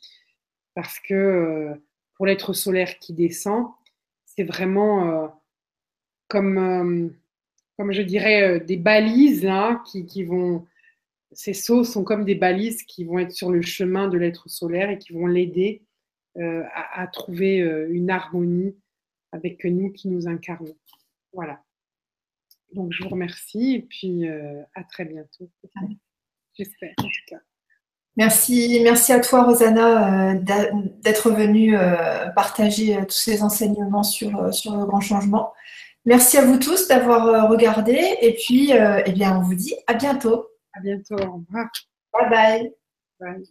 parce que pour l'être solaire qui descend, c'est vraiment euh, comme, euh, comme je dirais, euh, des balises hein, qui, vont. Ces sauts sont comme des balises qui vont être sur le chemin de l'être solaire et qui vont l'aider à, trouver une harmonie avec nous qui nous incarnons. Voilà. Donc je vous remercie et puis à très bientôt. J'espère en tout cas. Merci, merci à toi, Rosanna, euh, d'être venue euh, partager euh, tous ces enseignements sur, sur le grand changement. Merci à vous tous d'avoir regardé et puis, eh bien, on vous dit à bientôt. À bientôt. Au revoir. Bye bye. Bye.